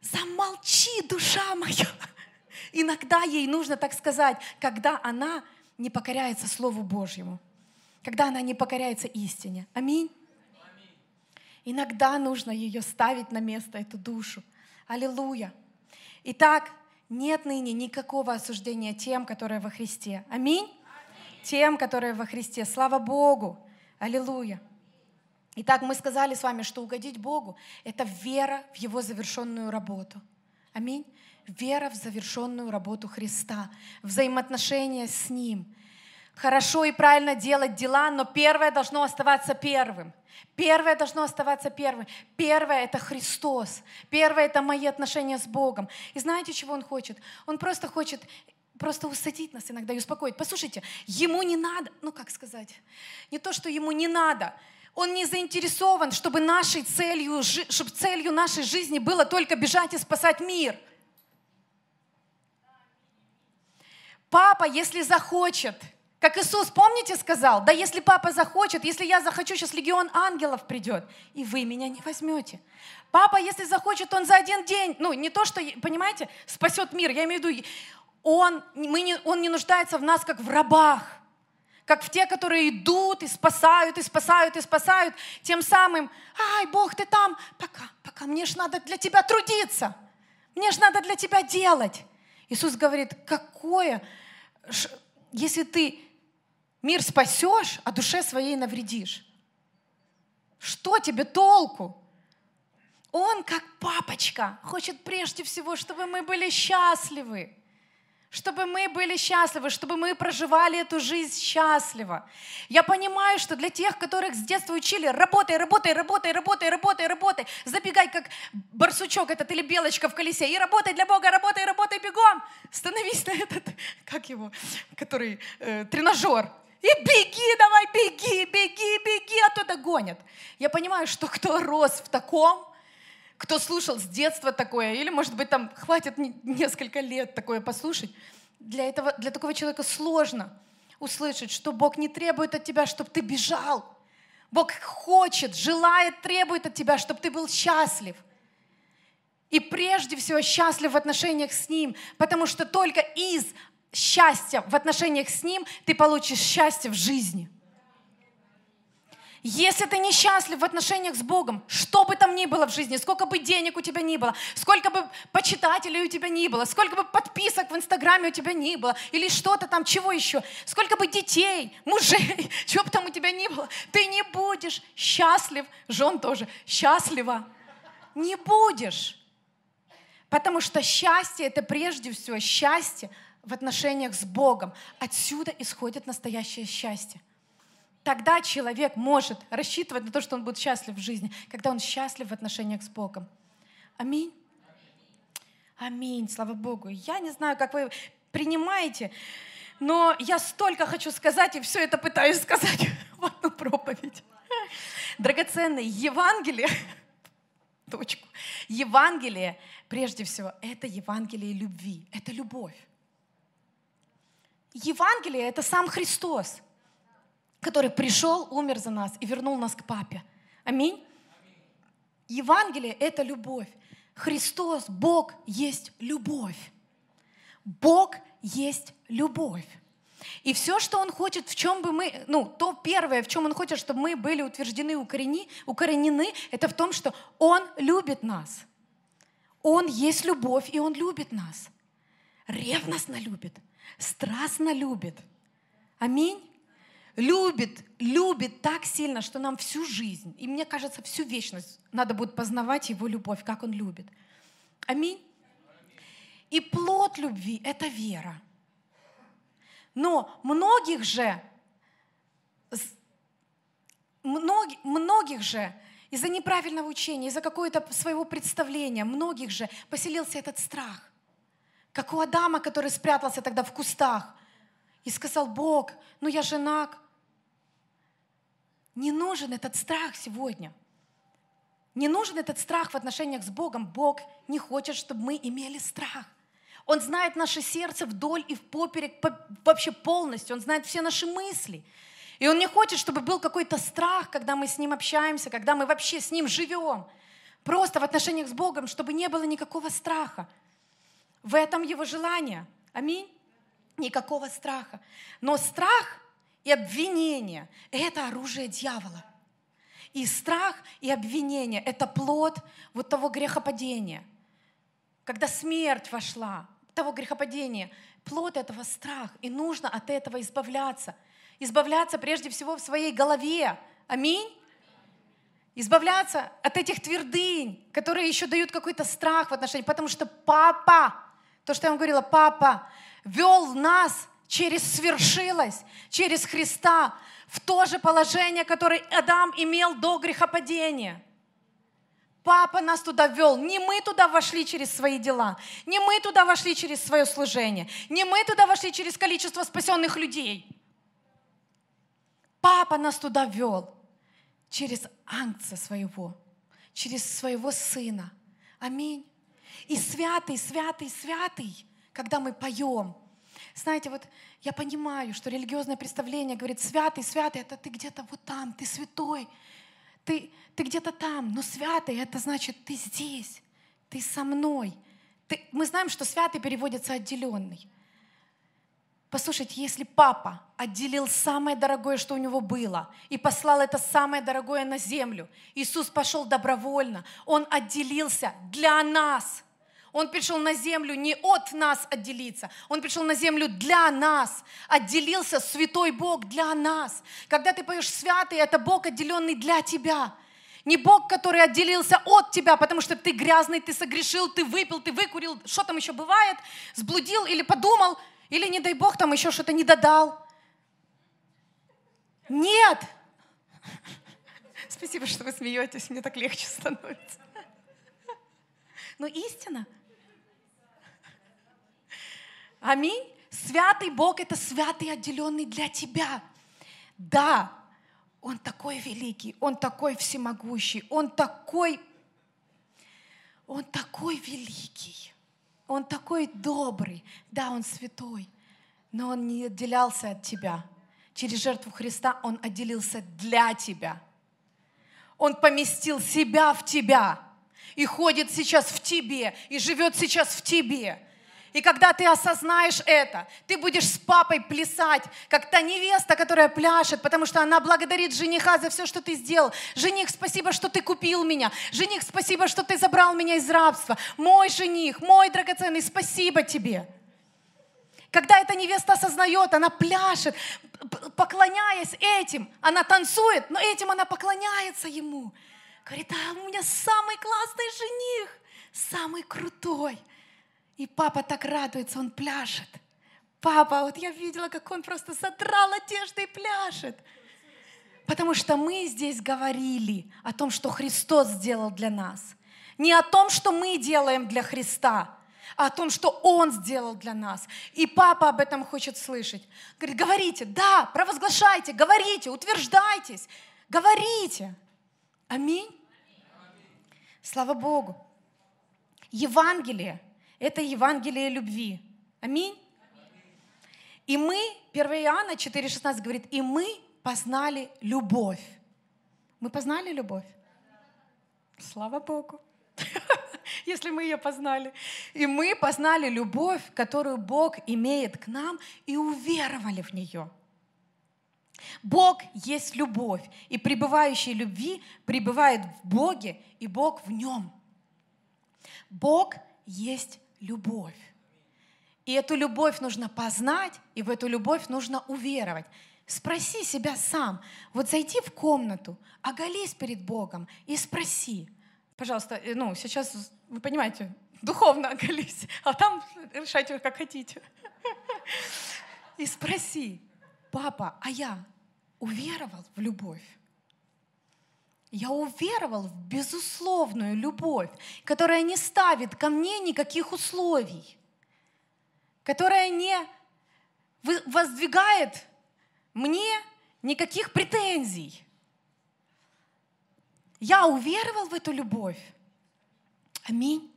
Замолчи, душа моя. Иногда ей нужно так сказать, когда она не покоряется Слову Божьему, когда она не покоряется истине. Аминь. Иногда нужно ее ставить на место, эту душу. Аллилуйя. Итак, нет ныне никакого осуждения тем, которые во Христе. Аминь. Аминь. Тем, которые во Христе. Слава Богу. Аллилуйя. Итак, мы сказали с вами, что угодить Богу — это вера в Его завершенную работу. Аминь вера в завершенную работу Христа, взаимоотношения с Ним. Хорошо и правильно делать дела, но первое должно оставаться первым. Первое должно оставаться первым. Первое — это Христос. Первое — это мои отношения с Богом. И знаете, чего Он хочет? Он просто хочет просто усадить нас иногда и успокоить. Послушайте, Ему не надо, ну как сказать, не то, что Ему не надо, он не заинтересован, чтобы нашей целью, чтобы целью нашей жизни было только бежать и спасать мир – Папа, если захочет, как Иисус, помните, сказал, да если папа захочет, если я захочу, сейчас легион ангелов придет, и вы меня не возьмете. Папа, если захочет, он за один день, ну не то, что, понимаете, спасет мир, я имею в виду, он, мы не, он не нуждается в нас, как в рабах, как в те, которые идут и спасают, и спасают, и спасают, тем самым, ай, Бог, ты там, пока, пока, мне ж надо для тебя трудиться, мне ж надо для тебя делать. Иисус говорит, какое если ты мир спасешь, а душе своей навредишь? Что тебе толку? Он, как папочка, хочет прежде всего, чтобы мы были счастливы чтобы мы были счастливы, чтобы мы проживали эту жизнь счастливо. Я понимаю, что для тех, которых с детства учили, работай, работай, работай, работай, работай, работай, забегай как барсучок этот или белочка в колесе, и работай для Бога, работай, работай бегом, становись на этот, как его, который, э, тренажер, и беги, давай, беги, беги, беги, а то догонят. Я понимаю, что кто рос в таком, кто слушал с детства такое, или, может быть, там хватит несколько лет такое послушать, для, этого, для такого человека сложно услышать, что Бог не требует от тебя, чтобы ты бежал. Бог хочет, желает, требует от тебя, чтобы ты был счастлив. И прежде всего счастлив в отношениях с Ним, потому что только из счастья в отношениях с Ним ты получишь счастье в жизни – если ты несчастлив в отношениях с Богом, что бы там ни было в жизни, сколько бы денег у тебя ни было, сколько бы почитателей у тебя ни было, сколько бы подписок в Инстаграме у тебя ни было, или что-то там, чего еще, сколько бы детей, мужей, [LAUGHS] чего бы там у тебя ни было, ты не будешь счастлив, жен тоже, счастлива. Не будешь. Потому что счастье — это прежде всего счастье в отношениях с Богом. Отсюда исходит настоящее счастье. Тогда человек может рассчитывать на то, что он будет счастлив в жизни, когда он счастлив в отношениях с Богом. Аминь. Аминь, слава Богу. Я не знаю, как вы принимаете, но я столько хочу сказать, и все это пытаюсь сказать [LAUGHS] в одну проповедь. Драгоценное Евангелие, [LAUGHS] точку, Евангелие, прежде всего, это Евангелие любви, это любовь. Евангелие — это сам Христос который пришел, умер за нас и вернул нас к папе. Аминь. Евангелие — это любовь. Христос, Бог есть любовь. Бог есть любовь. И все, что Он хочет, в чем бы мы, ну, то первое, в чем Он хочет, чтобы мы были утверждены, укорени, укоренены, это в том, что Он любит нас. Он есть любовь, и Он любит нас. Ревностно любит, страстно любит. Аминь любит, любит так сильно, что нам всю жизнь, и мне кажется, всю вечность надо будет познавать Его любовь, как Он любит. Аминь. И плод любви — это вера. Но многих же, многих, многих же из-за неправильного учения, из-за какого-то своего представления, многих же поселился этот страх. Как у Адама, который спрятался тогда в кустах и сказал, Бог, ну я женак, Не нужен этот страх сегодня. Не нужен этот страх в отношениях с Богом. Бог не хочет, чтобы мы имели страх. Он знает наше сердце вдоль и в поперек вообще полностью. Он знает все наши мысли. И Он не хочет, чтобы был какой-то страх, когда мы с Ним общаемся, когда мы вообще с Ним живем. Просто в отношениях с Богом, чтобы не было никакого страха. В этом Его желание. Аминь. Никакого страха. Но страх и обвинение – это оружие дьявола. И страх и обвинение – это плод вот того грехопадения. Когда смерть вошла, того грехопадения, плод этого страх. И нужно от этого избавляться. Избавляться прежде всего в своей голове. Аминь. Избавляться от этих твердынь, которые еще дают какой-то страх в отношении. Потому что папа, то, что я вам говорила, папа вел нас через свершилось, через Христа в то же положение, которое Адам имел до грехопадения. Папа нас туда вел. Не мы туда вошли через свои дела. Не мы туда вошли через свое служение. Не мы туда вошли через количество спасенных людей. Папа нас туда вел через ангца своего, через своего сына. Аминь. И святый, святый, святый, когда мы поем – знаете, вот я понимаю, что религиозное представление говорит, святый, святый, это ты где-то вот там, ты святой, ты, ты где-то там, но святый, это значит, ты здесь, ты со мной. Ты, мы знаем, что святый переводится отделенный. Послушайте, если папа отделил самое дорогое, что у него было, и послал это самое дорогое на землю, Иисус пошел добровольно, Он отделился для нас – он пришел на землю не от нас отделиться, Он пришел на землю для нас. Отделился святой Бог для нас. Когда ты поешь святый, это Бог, отделенный для тебя. Не Бог, который отделился от тебя, потому что ты грязный, ты согрешил, ты выпил, ты выкурил, что там еще бывает, сблудил или подумал, или, не дай Бог, там еще что-то не додал. Нет! Спасибо, что вы смеетесь, мне так легче становится. Но истина – Аминь. Святый Бог — это святый, отделенный для тебя. Да, Он такой великий, Он такой всемогущий, Он такой, Он такой великий, Он такой добрый. Да, Он святой, но Он не отделялся от тебя. Через жертву Христа Он отделился для тебя. Он поместил себя в тебя и ходит сейчас в тебе, и живет сейчас в тебе. И когда ты осознаешь это, ты будешь с папой плясать, как та невеста, которая пляшет, потому что она благодарит жениха за все, что ты сделал. Жених, спасибо, что ты купил меня. Жених, спасибо, что ты забрал меня из рабства. Мой жених, мой драгоценный, спасибо тебе. Когда эта невеста осознает, она пляшет, поклоняясь этим, она танцует, но этим она поклоняется ему. Говорит, а у меня самый классный жених, самый крутой. И папа так радуется, он пляшет. Папа, вот я видела, как он просто задрал одежды и пляшет. Потому что мы здесь говорили о том, что Христос сделал для нас. Не о том, что мы делаем для Христа, а о том, что Он сделал для нас. И папа об этом хочет слышать. Говорит, говорите, да, провозглашайте, говорите, утверждайтесь, говорите. Аминь. Слава Богу. Евангелие это Евангелие любви. Аминь. И мы, 1 Иоанна 4,16 говорит, и мы познали любовь. Мы познали любовь? Слава Богу. [LAUGHS] Если мы ее познали. И мы познали любовь, которую Бог имеет к нам, и уверовали в нее. Бог есть любовь, и пребывающий любви пребывает в Боге, и Бог в нем. Бог есть любовь. И эту любовь нужно познать, и в эту любовь нужно уверовать. Спроси себя сам. Вот зайди в комнату, оголись перед Богом и спроси. Пожалуйста, э, ну, сейчас, вы понимаете, духовно [LAUGHS] оголись, а там решайте, как хотите. [LAUGHS] И спроси, папа, а я уверовал в любовь? Я уверовал в безусловную любовь, которая не ставит ко мне никаких условий, которая не воздвигает мне никаких претензий. Я уверовал в эту любовь. Аминь.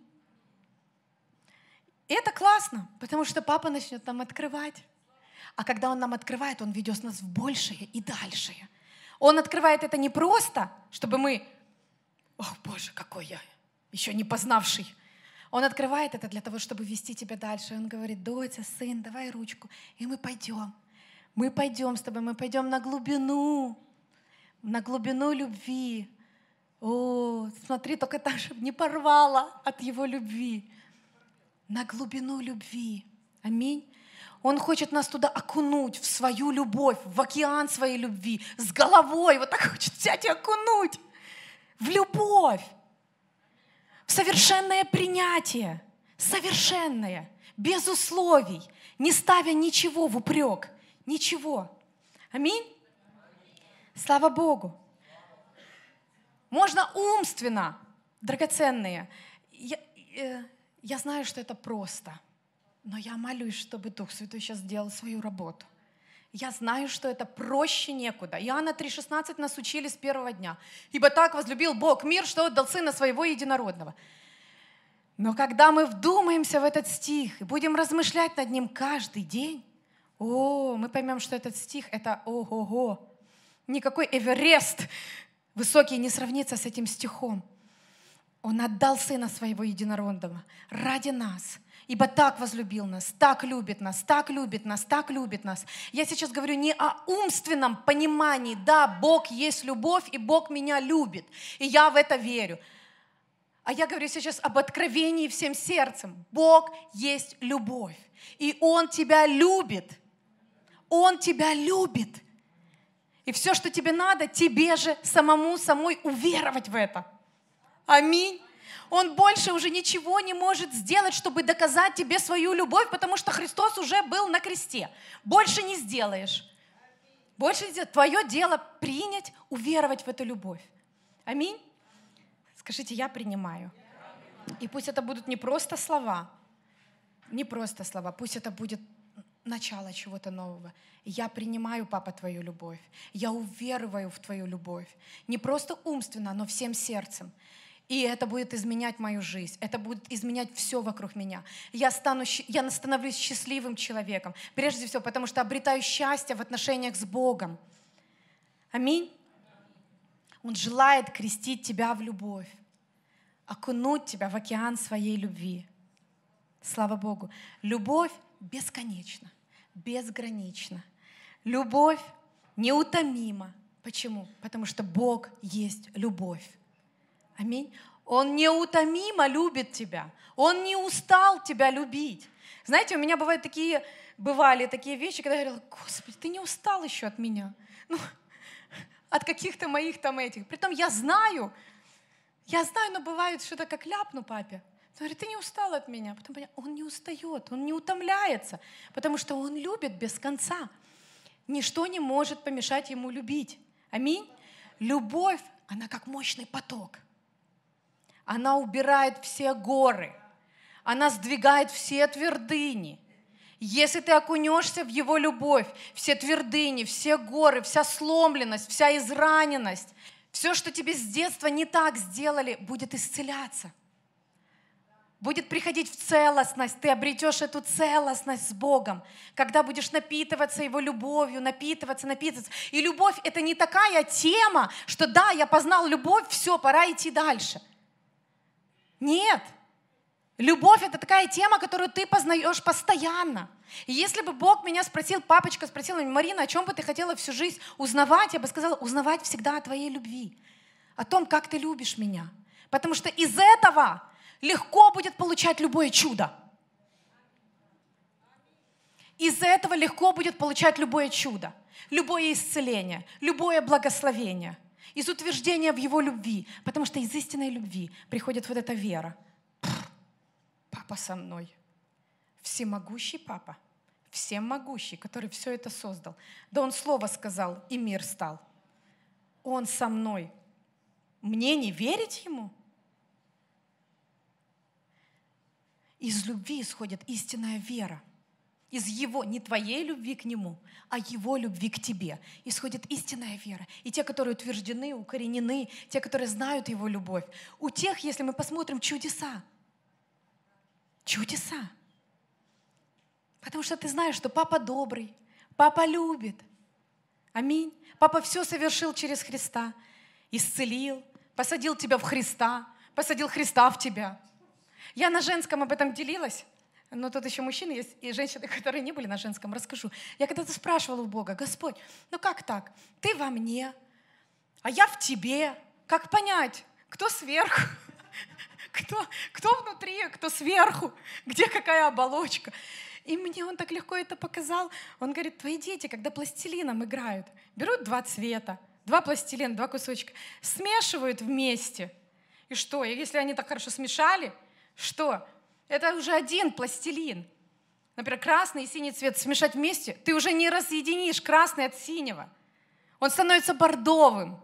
И это классно, потому что папа начнет нам открывать. А когда он нам открывает, он ведет нас в большее и дальшее. Он открывает это не просто, чтобы мы, ох, Боже, какой я, еще не познавший. Он открывает это для того, чтобы вести тебя дальше. Он говорит, доча, сын, давай ручку, и мы пойдем. Мы пойдем с тобой, мы пойдем на глубину, на глубину любви. О, смотри, только так, чтобы не порвала от его любви. На глубину любви. Аминь. Он хочет нас туда окунуть, в свою любовь, в океан своей любви, с головой. Вот так хочет взять и окунуть в любовь, в совершенное принятие, совершенное, без условий, не ставя ничего в упрек. Ничего. Аминь? Слава Богу. Можно умственно, драгоценные. Я, э, я знаю, что это просто, но я молюсь, чтобы Дух Святой сейчас сделал свою работу. Я знаю, что это проще некуда. Иоанна 3,16 нас учили с первого дня. «Ибо так возлюбил Бог мир, что отдал Сына Своего Единородного». Но когда мы вдумаемся в этот стих и будем размышлять над ним каждый день, о, мы поймем, что этот стих — это ого-го. Никакой Эверест высокий не сравнится с этим стихом. Он отдал Сына Своего Единородного ради нас. Ибо так возлюбил нас, так любит нас, так любит нас, так любит нас. Я сейчас говорю не о умственном понимании. Да, Бог есть любовь, и Бог меня любит. И я в это верю. А я говорю сейчас об откровении всем сердцем. Бог есть любовь. И Он тебя любит. Он тебя любит. И все, что тебе надо, тебе же самому, самой уверовать в это. Аминь. Он больше уже ничего не может сделать, чтобы доказать тебе свою любовь, потому что Христос уже был на кресте. Больше не сделаешь. Больше не сделаешь. Твое дело принять, уверовать в эту любовь. Аминь. Скажите, я принимаю. И пусть это будут не просто слова, не просто слова, пусть это будет начало чего-то нового. Я принимаю, папа, твою любовь. Я увероваю в твою любовь. Не просто умственно, но всем сердцем. И это будет изменять мою жизнь. Это будет изменять все вокруг меня. Я, стану, я становлюсь счастливым человеком. Прежде всего, потому что обретаю счастье в отношениях с Богом. Аминь. Он желает крестить тебя в любовь, окунуть тебя в океан своей любви. Слава Богу. Любовь бесконечна, безгранична. Любовь неутомима. Почему? Потому что Бог есть любовь. Аминь. Он неутомимо любит тебя. Он не устал тебя любить. Знаете, у меня бывают такие, бывали такие вещи, когда я говорила, Господи, ты не устал еще от меня. Ну, от каких-то моих там этих. Притом я знаю, я знаю, но бывает что-то как ляпну папе. Он говорит, ты не устал от меня. Потом понял, он не устает, он не утомляется, потому что он любит без конца. Ничто не может помешать ему любить. Аминь. Любовь, она как мощный поток. Она убирает все горы. Она сдвигает все твердыни. Если ты окунешься в Его любовь, все твердыни, все горы, вся сломленность, вся израненность, все, что тебе с детства не так сделали, будет исцеляться – будет приходить в целостность, ты обретешь эту целостность с Богом, когда будешь напитываться Его любовью, напитываться, напитываться. И любовь — это не такая тема, что да, я познал любовь, все, пора идти дальше. Нет. Любовь — это такая тема, которую ты познаешь постоянно. И если бы Бог меня спросил, папочка спросил Марина, о чем бы ты хотела всю жизнь узнавать, я бы сказала, узнавать всегда о твоей любви, о том, как ты любишь меня. Потому что из этого легко будет получать любое чудо. Из-за этого легко будет получать любое чудо, любое исцеление, любое благословение. Из утверждения в Его любви. Потому что из истинной любви приходит вот эта вера. Папа со мной. Всемогущий папа. Всемогущий, который все это создал. Да он слово сказал, и мир стал. Он со мной. Мне не верить ему? Из любви исходит истинная вера. Из Его, не твоей любви к Нему, а Его любви к тебе, исходит истинная вера. И те, которые утверждены, укоренены, те, которые знают Его любовь. У тех, если мы посмотрим, чудеса. Чудеса. Потому что ты знаешь, что папа добрый, папа любит. Аминь. Папа все совершил через Христа. Исцелил, посадил тебя в Христа, посадил Христа в тебя. Я на женском об этом делилась. Но тут еще мужчины есть и женщины, [LAUGHS] которые не были на женском. Расскажу. Я когда-то спрашивала у Бога, Господь, ну как так? Ты во мне, а я в тебе. Как понять, кто сверху? [LAUGHS] Кто, кто внутри, кто сверху? Где какая оболочка? И мне он так легко это показал. Он говорит, твои дети, когда пластилином играют, берут два цвета, два пластилина, два кусочка, смешивают вместе. И что, если они так хорошо смешали, что? Это уже один пластилин. Например, красный и синий цвет смешать вместе, ты уже не разъединишь красный от синего. Он становится бордовым.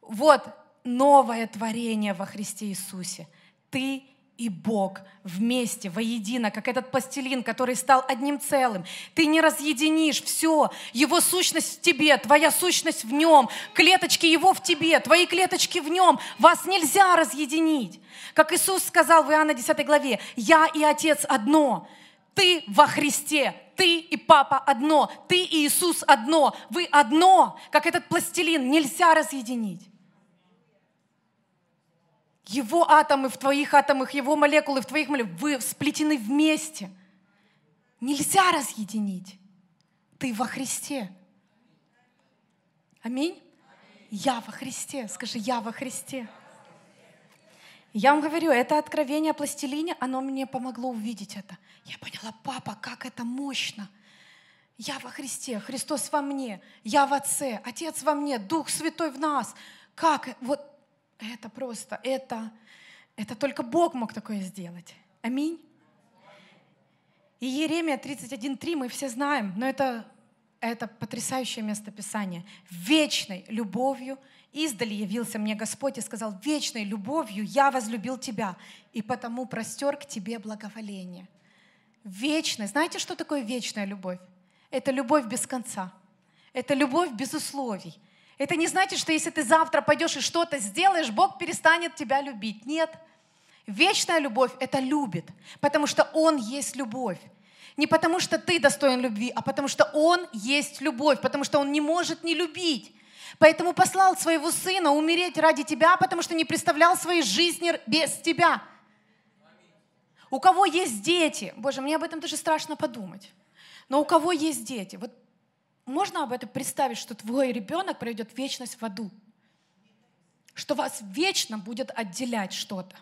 Вот новое творение во Христе Иисусе. Ты и Бог вместе, воедино, как этот пластилин, который стал одним целым. Ты не разъединишь все. Его сущность в тебе, твоя сущность в нем, клеточки его в тебе, твои клеточки в нем. Вас нельзя разъединить. Как Иисус сказал в Иоанна 10 главе, «Я и Отец одно». Ты во Христе, ты и папа одно, ты и Иисус одно, вы одно, как этот пластилин, нельзя разъединить. Его атомы в твоих атомах, его молекулы в твоих молекулах, вы сплетены вместе. Нельзя разъединить. Ты во Христе. Аминь. Я во Христе. Скажи, я во Христе. Я вам говорю, это откровение о пластилине, оно мне помогло увидеть это. Я поняла, папа, как это мощно. Я во Христе, Христос во мне, я в Отце, Отец во мне, Дух Святой в нас. Как? Вот это просто, это, это только Бог мог такое сделать. Аминь. И Еремия 31.3 мы все знаем, но это, это потрясающее местописание. Вечной любовью издали явился мне Господь и сказал, вечной любовью я возлюбил тебя, и потому простер к тебе благоволение. Вечная. Знаете, что такое вечная любовь? Это любовь без конца. Это любовь без условий. Это не значит, что если ты завтра пойдешь и что-то сделаешь, Бог перестанет тебя любить. Нет. Вечная любовь — это любит, потому что Он есть любовь. Не потому что ты достоин любви, а потому что Он есть любовь, потому что Он не может не любить. Поэтому послал своего сына умереть ради тебя, потому что не представлял своей жизни без тебя. У кого есть дети, Боже, мне об этом даже страшно подумать, но у кого есть дети, вот можно об этом представить, что твой ребенок проведет вечность в аду? Что вас вечно будет отделять что-то?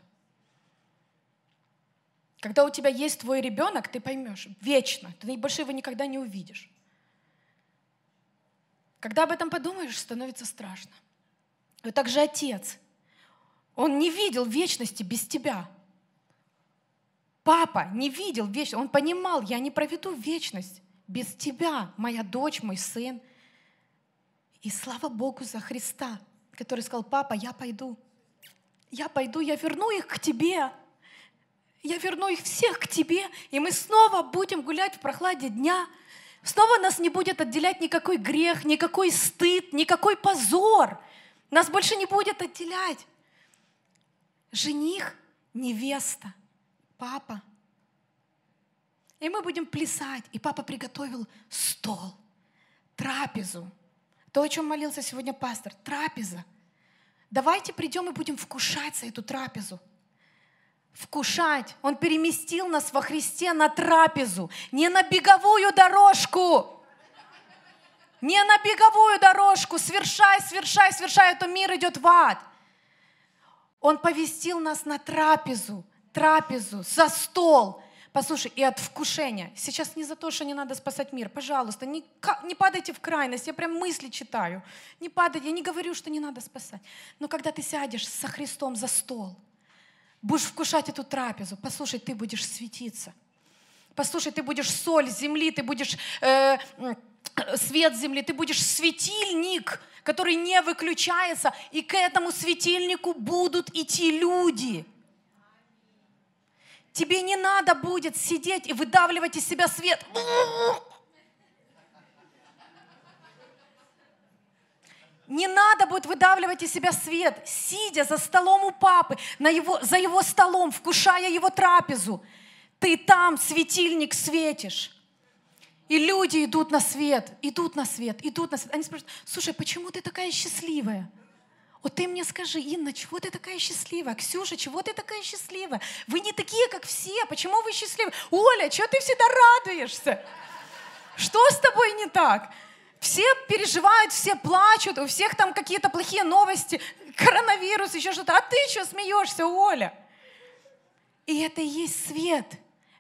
Когда у тебя есть твой ребенок, ты поймешь, вечно, ты больше его никогда не увидишь. Когда об этом подумаешь, становится страшно. И также отец. Он не видел вечности без тебя. Папа не видел вечности. Он понимал, я не проведу вечность без тебя, моя дочь, мой сын. И слава Богу за Христа, который сказал, папа, я пойду. Я пойду, я верну их к тебе. Я верну их всех к тебе, и мы снова будем гулять в прохладе дня. Снова нас не будет отделять никакой грех, никакой стыд, никакой позор. Нас больше не будет отделять. Жених, невеста, папа, и мы будем плясать. И папа приготовил стол, трапезу. То, о чем молился сегодня пастор, трапеза. Давайте придем и будем вкушать за эту трапезу. Вкушать. Он переместил нас во Христе на трапезу, не на беговую дорожку. Не на беговую дорожку, свершай, свершай, свершай, а то мир идет в ад. Он повестил нас на трапезу, трапезу, за стол, Послушай, и от вкушения. Сейчас не за то, что не надо спасать мир. Пожалуйста, не, не падайте в крайность. Я прям мысли читаю. Не падайте. Я не говорю, что не надо спасать. Но когда ты сядешь со Христом за стол, будешь вкушать эту трапезу, послушай, ты будешь светиться. Послушай, ты будешь соль земли, ты будешь э, свет земли, ты будешь светильник, который не выключается, и к этому светильнику будут идти люди – Тебе не надо будет сидеть и выдавливать из себя свет. Не надо будет выдавливать из себя свет, сидя за столом у папы, на его, за его столом, вкушая его трапезу. Ты там светильник светишь. И люди идут на свет, идут на свет, идут на свет. Они спрашивают, слушай, почему ты такая счастливая? Вот ты мне скажи, Инна, чего ты такая счастливая? Ксюша, чего ты такая счастливая? Вы не такие, как все. Почему вы счастливы? Оля, чего ты всегда радуешься? Что с тобой не так? Все переживают, все плачут, у всех там какие-то плохие новости, коронавирус, еще что-то. А ты что смеешься, Оля? И это и есть свет,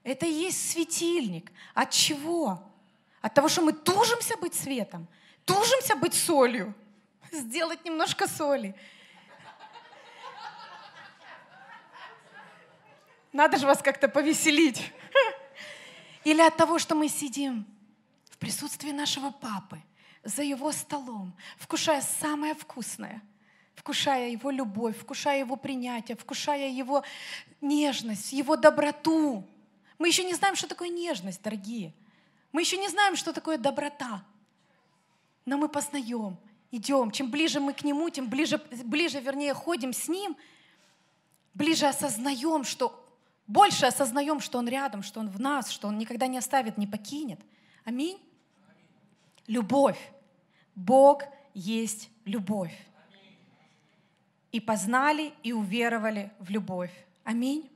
это и есть светильник. От чего? От того, что мы тужимся быть светом, тужимся быть солью, сделать немножко соли. Надо же вас как-то повеселить. Или от того, что мы сидим в присутствии нашего папы, за его столом, вкушая самое вкусное, вкушая его любовь, вкушая его принятие, вкушая его нежность, его доброту. Мы еще не знаем, что такое нежность, дорогие. Мы еще не знаем, что такое доброта. Но мы познаем, идем. Чем ближе мы к Нему, тем ближе, ближе вернее, ходим с Ним, ближе осознаем, что больше осознаем, что Он рядом, что Он в нас, что Он никогда не оставит, не покинет. Аминь. Любовь. Бог есть любовь. И познали, и уверовали в любовь. Аминь.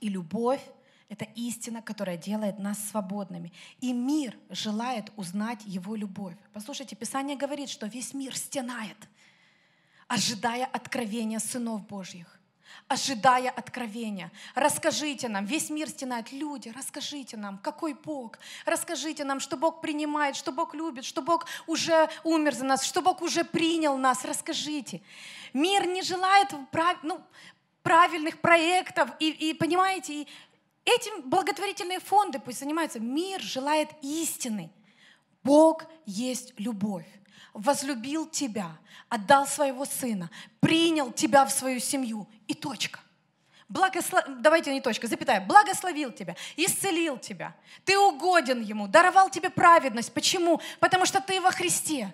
И любовь — это истина, которая делает нас свободными. И мир желает узнать Его любовь. Послушайте, Писание говорит, что весь мир стенает, ожидая откровения сынов Божьих ожидая откровения. Расскажите нам, весь мир стенает, люди, расскажите нам, какой Бог. Расскажите нам, что Бог принимает, что Бог любит, что Бог уже умер за нас, что Бог уже принял нас. Расскажите. Мир не желает прав, ну, правильных проектов, и, и понимаете, и этим благотворительные фонды пусть занимаются. Мир желает истины. Бог есть любовь возлюбил тебя, отдал своего сына, принял тебя в свою семью и точка. Благослов... Давайте не точка, запятая. Благословил тебя, исцелил тебя. Ты угоден Ему, даровал тебе праведность. Почему? Потому что ты во Христе.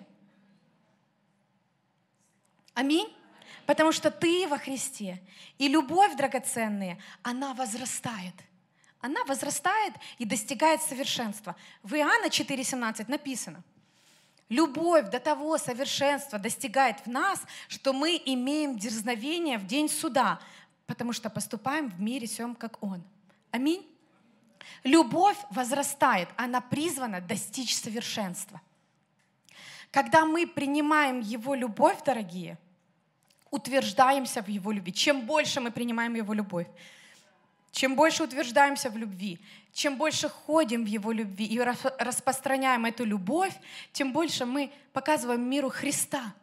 Аминь. Потому что ты во Христе. И любовь драгоценная, она возрастает. Она возрастает и достигает совершенства. В Иоанна 4,17 написано – Любовь до того совершенства достигает в нас, что мы имеем дерзновение в день суда, потому что поступаем в мире всем, как Он. Аминь. Любовь возрастает, она призвана достичь совершенства. Когда мы принимаем Его любовь, дорогие, утверждаемся в Его любви. Чем больше мы принимаем Его любовь, чем больше утверждаемся в любви, чем больше ходим в Его любви и распространяем эту любовь, тем больше мы показываем миру Христа.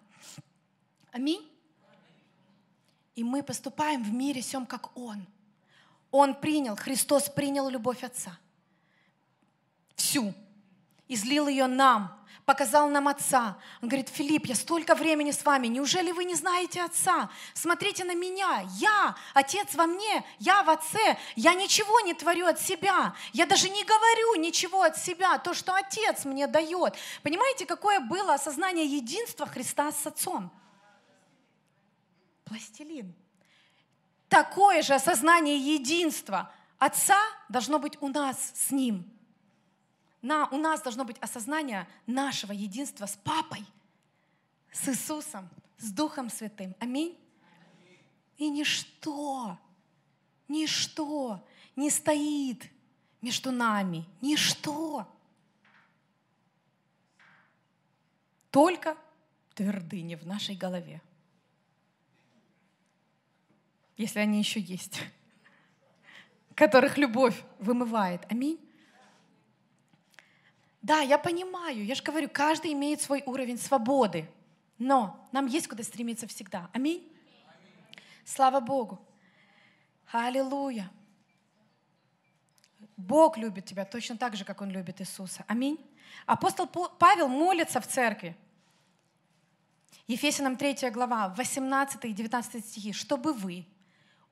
Аминь. И мы поступаем в мире всем, как Он. Он принял, Христос принял любовь Отца. Всю. Излил ее нам, показал нам Отца. Он говорит, Филипп, я столько времени с вами, неужели вы не знаете Отца? Смотрите на меня, я, Отец во мне, я в Отце, я ничего не творю от себя, я даже не говорю ничего от себя, то, что Отец мне дает. Понимаете, какое было осознание единства Христа с Отцом? Пластилин. Такое же осознание единства Отца должно быть у нас с Ним – на, у нас должно быть осознание нашего единства с Папой, с Иисусом, с Духом Святым. Аминь. И ничто, ничто не стоит между нами. Ничто. Только твердыни в нашей голове. Если они еще есть, [LAUGHS] которых любовь вымывает. Аминь. Да, я понимаю, я же говорю, каждый имеет свой уровень свободы, но нам есть куда стремиться всегда. Аминь. Слава Богу. Аллилуйя. Бог любит тебя точно так же, как Он любит Иисуса. Аминь. Апостол Павел молится в церкви. Ефесянам 3 глава, 18 и 19 стихи. «Чтобы вы,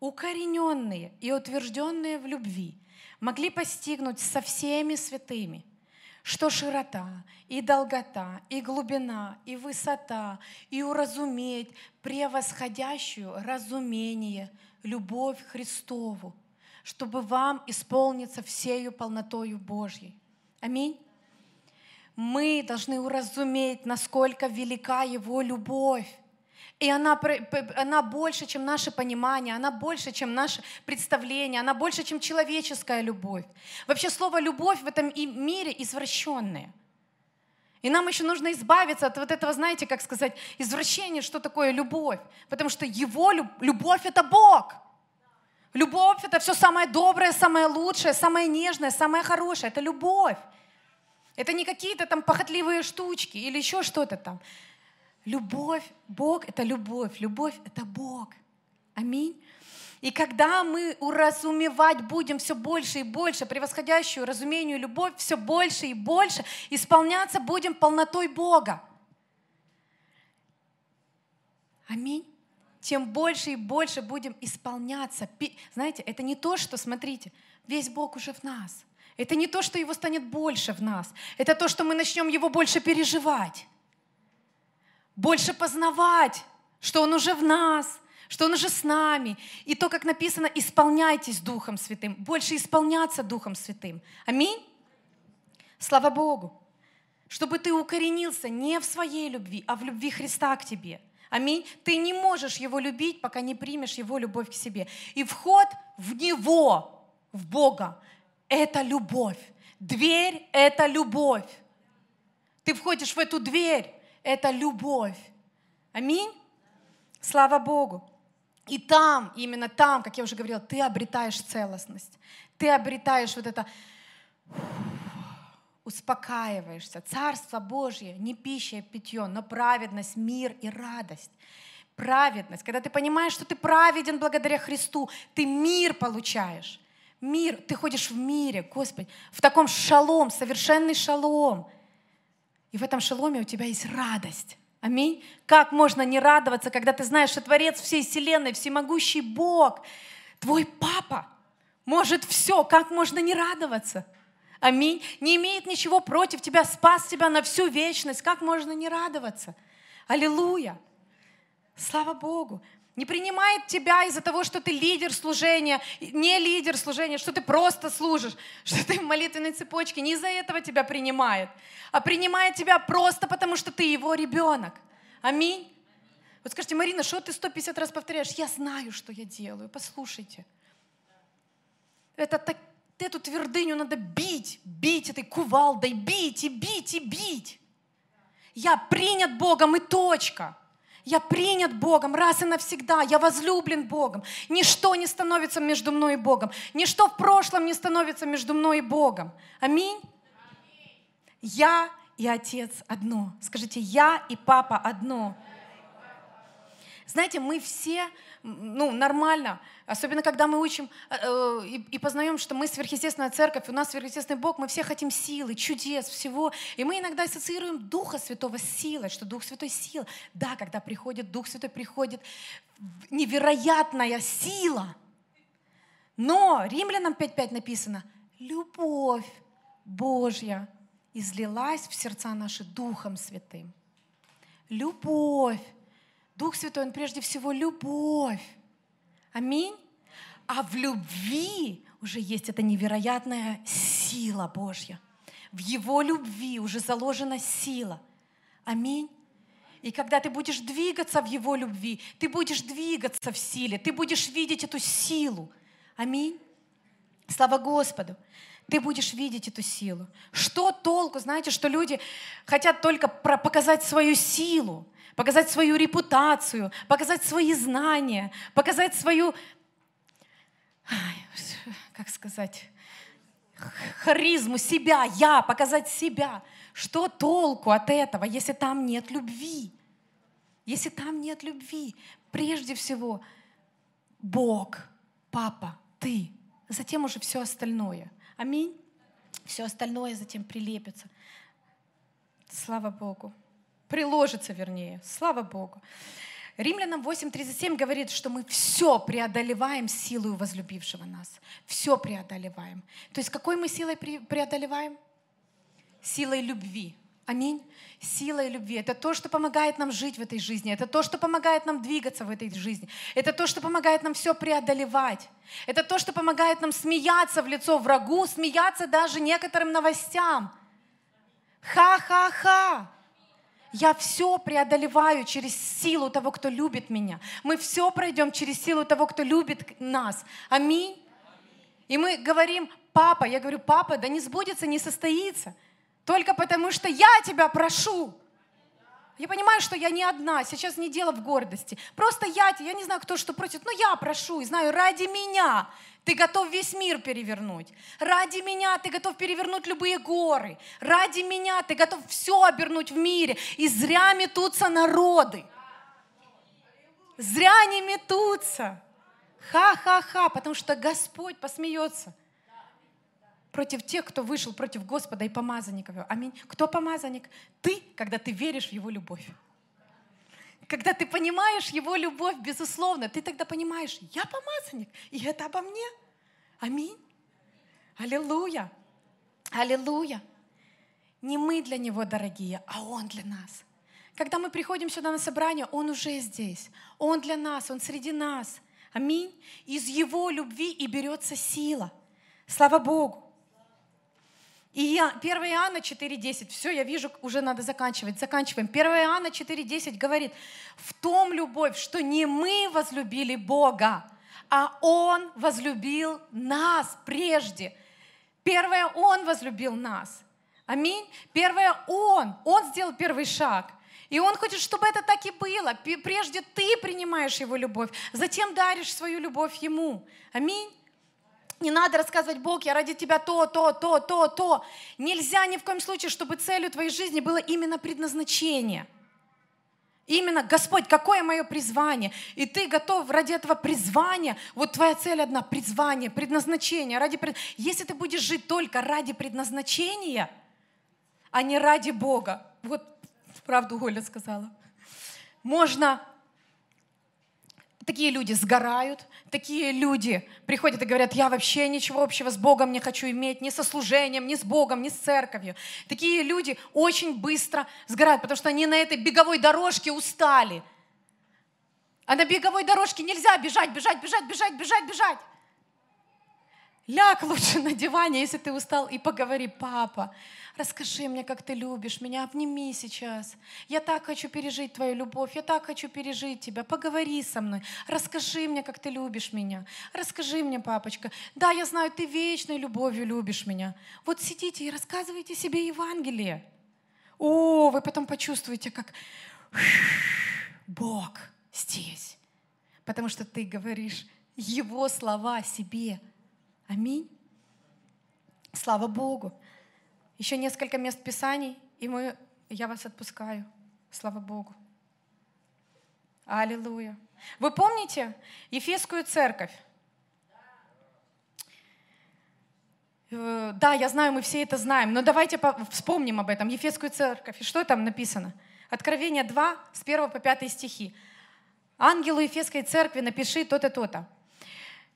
укорененные и утвержденные в любви, могли постигнуть со всеми святыми, что широта и долгота, и глубина, и высота, и уразуметь превосходящую разумение, любовь Христову, чтобы вам исполниться всею полнотою Божьей. Аминь. Мы должны уразуметь, насколько велика Его любовь. И она, она больше, чем наше понимание, она больше, чем наше представление, она больше, чем человеческая любовь. Вообще слово «любовь» в этом мире извращенное. И нам еще нужно избавиться от вот этого, знаете, как сказать, извращения, что такое любовь. Потому что его любовь — это Бог. Любовь — это все самое доброе, самое лучшее, самое нежное, самое хорошее. Это любовь. Это не какие-то там похотливые штучки или еще что-то там. Любовь, Бог — это любовь, любовь — это Бог. Аминь. И когда мы уразумевать будем все больше и больше, превосходящую разумению любовь все больше и больше, исполняться будем полнотой Бога. Аминь. Тем больше и больше будем исполняться. Знаете, это не то, что, смотрите, весь Бог уже в нас. Это не то, что Его станет больше в нас. Это то, что мы начнем Его больше переживать больше познавать, что Он уже в нас, что Он уже с нами. И то, как написано, исполняйтесь Духом Святым, больше исполняться Духом Святым. Аминь. Слава Богу. Чтобы ты укоренился не в своей любви, а в любви Христа к тебе. Аминь. Ты не можешь Его любить, пока не примешь Его любовь к себе. И вход в Него, в Бога, это любовь. Дверь — это любовь. Ты входишь в эту дверь, это любовь. Аминь. Слава Богу. И там, именно там, как я уже говорила, ты обретаешь целостность. Ты обретаешь вот это, успокаиваешься. Царство Божье не пища и питье, но праведность, мир и радость. Праведность. Когда ты понимаешь, что ты праведен благодаря Христу, ты мир получаешь. Мир, ты ходишь в мире, Господи, в таком шалом, совершенный шалом. И в этом шаломе у тебя есть радость. Аминь. Как можно не радоваться, когда ты знаешь, что Творец всей Вселенной, всемогущий Бог, твой папа, может все. Как можно не радоваться? Аминь. Не имеет ничего против тебя, спас тебя на всю вечность. Как можно не радоваться? Аллилуйя. Слава Богу не принимает тебя из-за того, что ты лидер служения, не лидер служения, что ты просто служишь, [LAUGHS] что ты в молитвенной цепочке. Не из-за этого тебя принимает, а принимает тебя просто потому, что ты его ребенок. Аминь. Вот скажите, Марина, что ты 150 раз повторяешь? Я знаю, что я делаю. Послушайте. Это так, эту твердыню надо бить, бить этой кувалдой, бить и бить и бить. Я принят Богом и точка. Я принят Богом раз и навсегда. Я возлюблен Богом. Ничто не становится между мной и Богом. Ничто в прошлом не становится между мной и Богом. Аминь. Я и Отец одно. Скажите, я и Папа одно. Знаете, мы все, ну, нормально, особенно когда мы учим э, э, и, и познаем, что мы сверхъестественная церковь, у нас сверхъестественный Бог, мы все хотим силы, чудес, всего. И мы иногда ассоциируем Духа Святого с силой, что Дух Святой — сила. Да, когда приходит Дух Святой, приходит невероятная сила. Но Римлянам 5.5 написано, любовь Божья излилась в сердца наши Духом Святым. Любовь. Дух Святой, Он прежде всего любовь. Аминь. А в любви уже есть эта невероятная сила Божья. В Его любви уже заложена сила. Аминь. И когда ты будешь двигаться в Его любви, ты будешь двигаться в силе, ты будешь видеть эту силу. Аминь. Слава Господу. Ты будешь видеть эту силу. Что толку? Знаете, что люди хотят только показать свою силу показать свою репутацию, показать свои знания, показать свою, как сказать, харизму себя, я, показать себя. Что толку от этого, если там нет любви? Если там нет любви, прежде всего Бог, Папа, ты, затем уже все остальное. Аминь. Все остальное затем прилепится. Слава Богу приложится, вернее. Слава Богу. Римлянам 8.37 говорит, что мы все преодолеваем силой возлюбившего нас. Все преодолеваем. То есть какой мы силой преодолеваем? Силой любви. Аминь. Силой любви. Это то, что помогает нам жить в этой жизни. Это то, что помогает нам двигаться в этой жизни. Это то, что помогает нам все преодолевать. Это то, что помогает нам смеяться в лицо врагу, смеяться даже некоторым новостям. Ха-ха-ха. Я все преодолеваю через силу того, кто любит меня. Мы все пройдем через силу того, кто любит нас. Аминь. И мы говорим, папа, я говорю, папа, да не сбудется, не состоится. Только потому что я тебя прошу. Я понимаю, что я не одна, сейчас не дело в гордости. Просто я, я не знаю, кто что просит, но я прошу и знаю, ради меня ты готов весь мир перевернуть. Ради меня ты готов перевернуть любые горы. Ради меня ты готов все обернуть в мире. И зря метутся народы. Зря не метутся. Ха-ха-ха, потому что Господь посмеется против тех, кто вышел против Господа и помазанников. Аминь. Кто помазанник? Ты, когда ты веришь в Его любовь. Когда ты понимаешь Его любовь, безусловно, ты тогда понимаешь, я помазанник, и это обо мне. Аминь. Аллилуйя. Аллилуйя. Не мы для Него дорогие, а Он для нас. Когда мы приходим сюда на собрание, Он уже здесь. Он для нас, Он среди нас. Аминь. Из Его любви и берется сила. Слава Богу. И 1 Иоанна 4.10, все, я вижу, уже надо заканчивать, заканчиваем. 1 Иоанна 4.10 говорит, в том любовь, что не мы возлюбили Бога, а Он возлюбил нас прежде. Первое, Он возлюбил нас. Аминь. Первое, Он. Он сделал первый шаг. И Он хочет, чтобы это так и было. Прежде ты принимаешь Его любовь, затем даришь свою любовь Ему. Аминь. Не надо рассказывать, Бог, я ради тебя то, то, то, то, то. Нельзя ни в коем случае, чтобы целью твоей жизни было именно предназначение. Именно, Господь, какое мое призвание? И ты готов ради этого призвания, вот твоя цель одна, призвание, предназначение. Ради, если ты будешь жить только ради предназначения, а не ради Бога, вот правду Оля сказала, можно такие люди сгорают, такие люди приходят и говорят, я вообще ничего общего с Богом не хочу иметь, ни со служением, ни с Богом, ни с церковью. Такие люди очень быстро сгорают, потому что они на этой беговой дорожке устали. А на беговой дорожке нельзя бежать, бежать, бежать, бежать, бежать, бежать. Ляг лучше на диване, если ты устал, и поговори, папа, расскажи мне, как ты любишь меня, обними сейчас. Я так хочу пережить твою любовь, я так хочу пережить тебя. Поговори со мной, расскажи мне, как ты любишь меня. Расскажи мне, папочка. Да, я знаю, ты вечной любовью любишь меня. Вот сидите и рассказывайте себе Евангелие. О, вы потом почувствуете, как Бог здесь. Потому что ты говоришь Его слова себе – Аминь. Слава Богу. Еще несколько мест Писаний, и мы, я вас отпускаю. Слава Богу. Аллилуйя. Вы помните Ефесскую церковь? Э, да, я знаю, мы все это знаем, но давайте вспомним об этом. Ефесскую церковь. И что там написано? Откровение 2, с 1 по 5 стихи. Ангелу Ефесской церкви напиши то-то, то-то.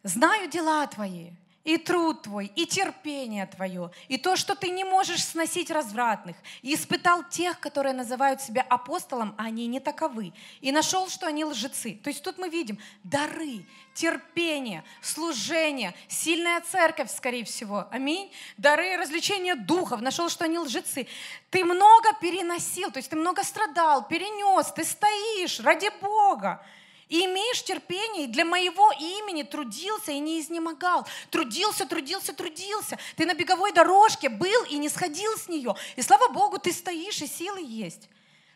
Знаю дела твои, и труд твой, и терпение твое, и то, что ты не можешь сносить развратных, и испытал тех, которые называют себя апостолом, а они не таковы, и нашел, что они лжецы. То есть тут мы видим дары, терпение, служение, сильная церковь, скорее всего, аминь, дары развлечения духов, нашел, что они лжецы. Ты много переносил, то есть ты много страдал, перенес, ты стоишь ради Бога и имеешь терпение, для моего имени трудился и не изнемогал. Трудился, трудился, трудился. Ты на беговой дорожке был и не сходил с нее. И слава Богу, ты стоишь, и силы есть.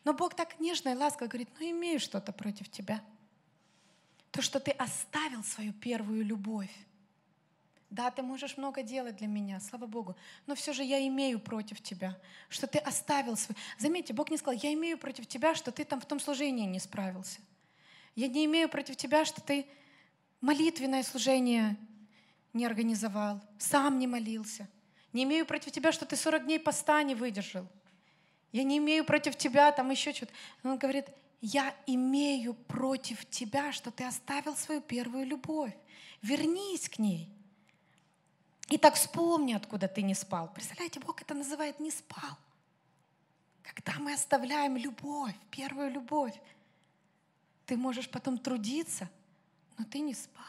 Но Бог так нежно и ласково говорит, ну имею что-то против тебя. То, что ты оставил свою первую любовь. Да, ты можешь много делать для меня, слава Богу, но все же я имею против тебя, что ты оставил свой... Заметьте, Бог не сказал, я имею против тебя, что ты там в том служении не справился. Я не имею против тебя, что ты молитвенное служение не организовал, сам не молился. Не имею против тебя, что ты 40 дней поста не выдержал. Я не имею против тебя там еще что-то. Он говорит, я имею против тебя, что ты оставил свою первую любовь. Вернись к ней. И так вспомни, откуда ты не спал. Представляете, Бог это называет не спал. Когда мы оставляем любовь, первую любовь, ты можешь потом трудиться, но ты не спал.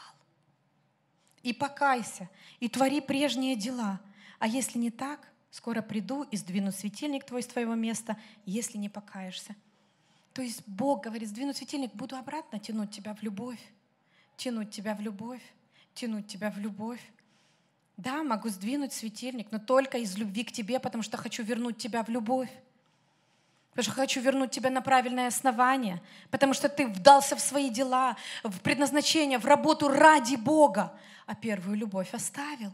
И покайся, и твори прежние дела. А если не так, скоро приду и сдвину светильник твой с твоего места, если не покаешься. То есть Бог говорит, сдвину светильник, буду обратно тянуть тебя в любовь, тянуть тебя в любовь, тянуть тебя в любовь. Да, могу сдвинуть светильник, но только из любви к тебе, потому что хочу вернуть тебя в любовь. Потому что хочу вернуть тебя на правильное основание, потому что ты вдался в свои дела, в предназначение, в работу ради Бога, а первую любовь оставил,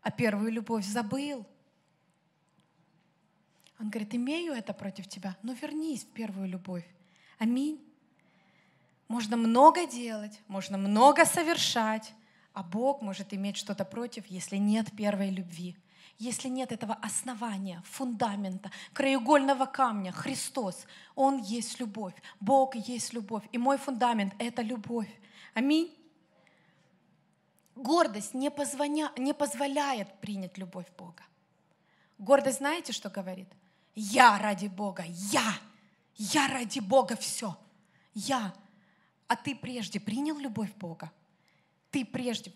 а первую любовь забыл. Он говорит, имею это против тебя, но вернись в первую любовь. Аминь. Можно много делать, можно много совершать, а Бог может иметь что-то против, если нет первой любви – если нет этого основания, фундамента, краеугольного камня, Христос, Он есть любовь, Бог есть любовь, и мой фундамент — это любовь. Аминь. Гордость не, позвоня, не позволяет принять любовь Бога. Гордость знаете, что говорит? Я ради Бога, я, я ради Бога все, я. А ты прежде принял любовь Бога? Ты прежде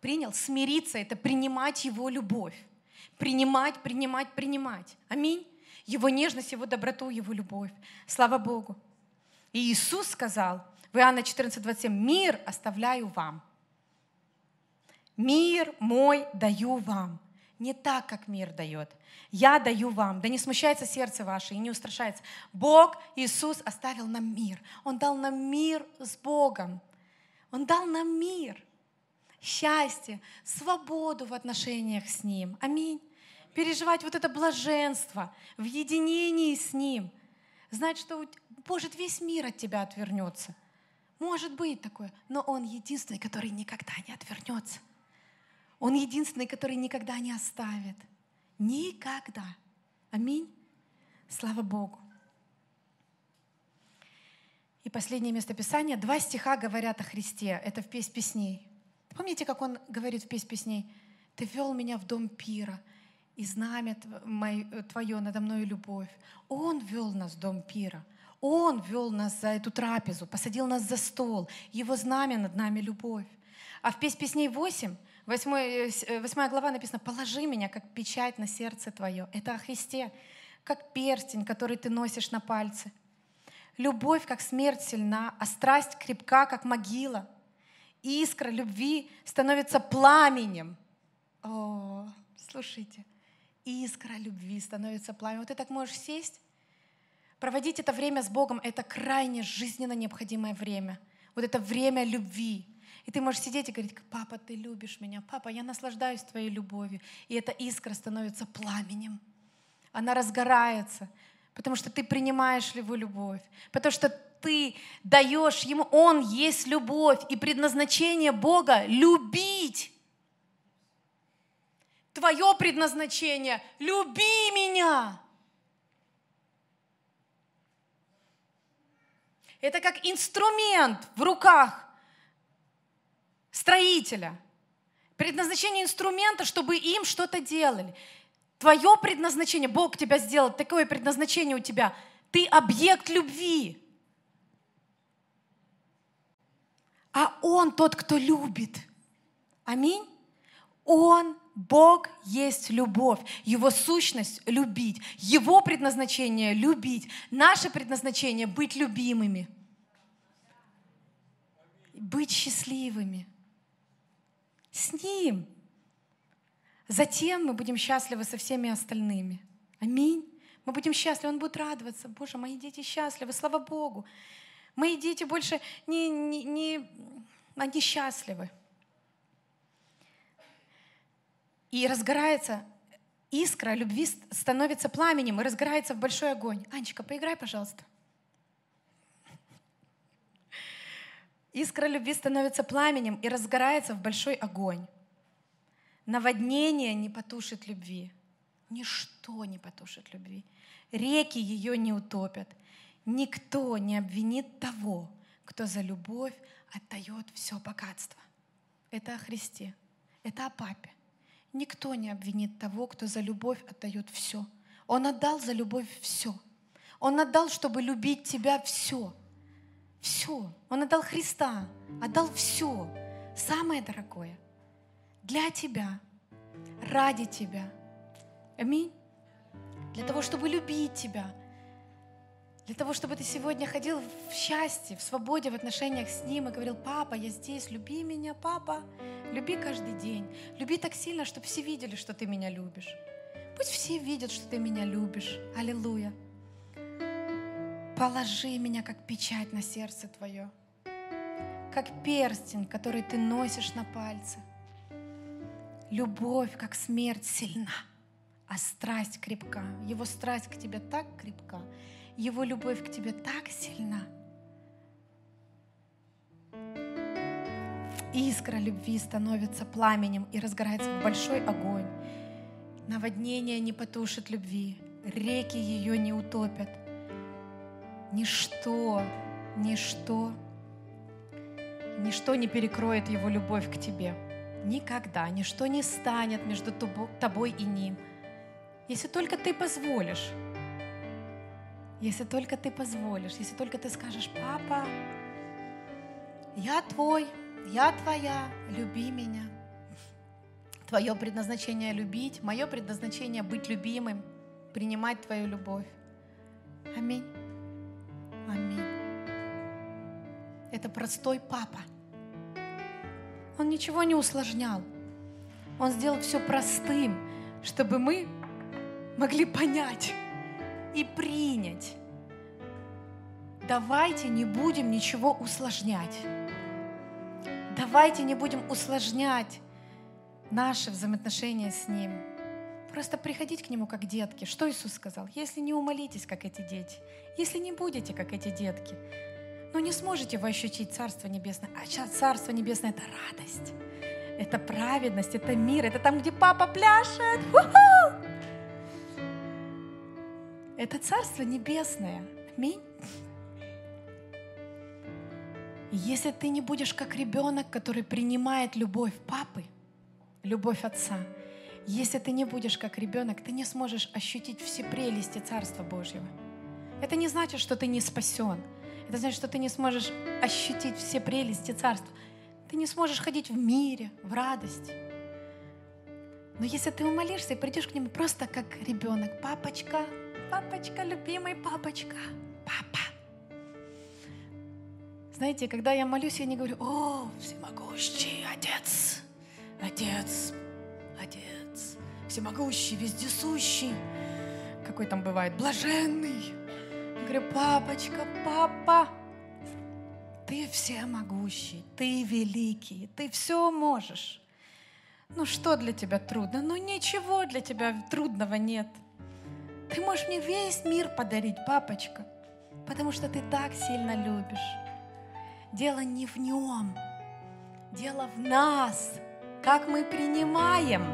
Принял? Смириться — это принимать Его любовь. Принимать, принимать, принимать. Аминь. Его нежность, Его доброту, Его любовь. Слава Богу. И Иисус сказал в Иоанна 14, 27, «Мир оставляю вам. Мир мой даю вам. Не так, как мир дает. Я даю вам. Да не смущается сердце ваше и не устрашается. Бог, Иисус оставил нам мир. Он дал нам мир с Богом. Он дал нам мир – счастье, свободу в отношениях с Ним. Аминь. Переживать вот это блаженство в единении с Ним. Знать, что, может, весь мир от тебя отвернется. Может быть такое, но Он единственный, который никогда не отвернется. Он единственный, который никогда не оставит. Никогда. Аминь. Слава Богу. И последнее место Писания. Два стиха говорят о Христе. Это в песнь песней. Помните, как он говорит в песнь песней? «Ты вел меня в дом пира, и знамя Твое надо мною любовь». Он вел нас в дом пира. Он вел нас за эту трапезу, посадил нас за стол. Его знамя над нами любовь. А в песнь песней 8, 8, 8 глава написано «Положи меня, как печать на сердце твое». Это о Христе, как перстень, который ты носишь на пальце. Любовь, как смерть сильна, а страсть крепка, как могила – искра любви становится пламенем. О, слушайте, искра любви становится пламенем. Вот ты так можешь сесть, проводить это время с Богом, это крайне жизненно необходимое время. Вот это время любви. И ты можешь сидеть и говорить, папа, ты любишь меня, папа, я наслаждаюсь твоей любовью. И эта искра становится пламенем. Она разгорается, потому что ты принимаешь его любовь, потому что ты даешь ему, он есть любовь, и предназначение Бога — любить. Твое предназначение — люби меня. Это как инструмент в руках строителя. Предназначение инструмента, чтобы им что-то делали. Твое предназначение, Бог тебя сделал, такое предназначение у тебя. Ты объект любви. А Он тот, кто любит. Аминь. Он, Бог, есть любовь. Его сущность — любить. Его предназначение — любить. Наше предназначение — быть любимыми. Быть счастливыми. С Ним. Затем мы будем счастливы со всеми остальными. Аминь. Мы будем счастливы, Он будет радоваться. Боже, мои дети счастливы, слава Богу. Мои дети больше не, не, не они счастливы. И разгорается искра любви, становится пламенем и разгорается в большой огонь. Анечка, поиграй, пожалуйста. Искра любви становится пламенем и разгорается в большой огонь. Наводнение не потушит любви. Ничто не потушит любви. Реки ее не утопят. Никто не обвинит того, кто за любовь отдает все богатство. Это о Христе, это о папе. Никто не обвинит того, кто за любовь отдает все. Он отдал за любовь все. Он отдал, чтобы любить тебя все. Все. Он отдал Христа, отдал все, самое дорогое, для тебя, ради тебя. Аминь. Для того, чтобы любить тебя, для того, чтобы ты сегодня ходил в счастье, в свободе, в отношениях с Ним и говорил, папа, я здесь, люби меня, папа, люби каждый день. Люби так сильно, чтобы все видели, что ты меня любишь. Пусть все видят, что ты меня любишь. Аллилуйя. Положи меня как печать на сердце твое, как перстень, который ты носишь на пальце. Любовь, как смерть, сильна, а страсть крепка. Его страсть к тебе так крепка, его любовь к тебе так сильна. Искра любви становится пламенем и разгорается в большой огонь. Наводнение не потушит любви, реки ее не утопят. Ничто, ничто, ничто не перекроет его любовь к тебе. Никогда, ничто не станет между тобой и ним. Если только ты позволишь, если только ты позволишь, если только ты скажешь, папа, я твой, я твоя, люби меня. Твое предназначение любить, мое предназначение быть любимым, принимать твою любовь. Аминь. Аминь. Это простой папа. Он ничего не усложнял. Он сделал все простым, чтобы мы могли понять и принять. Давайте не будем ничего усложнять. Давайте не будем усложнять наши взаимоотношения с Ним. Просто приходить к Нему как детки. Что Иисус сказал? Если не умолитесь, как эти дети, если не будете, как эти детки, но не сможете вы ощутить Царство Небесное. А сейчас Царство Небесное — это радость, это праведность, это мир, это там, где папа пляшет. У-ху! Это Царство Небесное. Аминь. Если ты не будешь как ребенок, который принимает любовь папы, любовь отца, если ты не будешь как ребенок, ты не сможешь ощутить все прелести Царства Божьего. Это не значит, что ты не спасен. Это значит, что ты не сможешь ощутить все прелести Царства. Ты не сможешь ходить в мире, в радости. Но если ты умолишься и придешь к нему просто как ребенок, папочка, папочка, любимый папочка, папа. Знаете, когда я молюсь, я не говорю, о, всемогущий отец, отец, отец, всемогущий, вездесущий, какой там бывает, блаженный. Я говорю, папочка, папа, ты всемогущий, ты великий, ты все можешь. Ну что для тебя трудно? Ну ничего для тебя трудного нет. Ты можешь мне весь мир подарить, папочка, потому что ты так сильно любишь. Дело не в нем, дело в нас, как мы принимаем.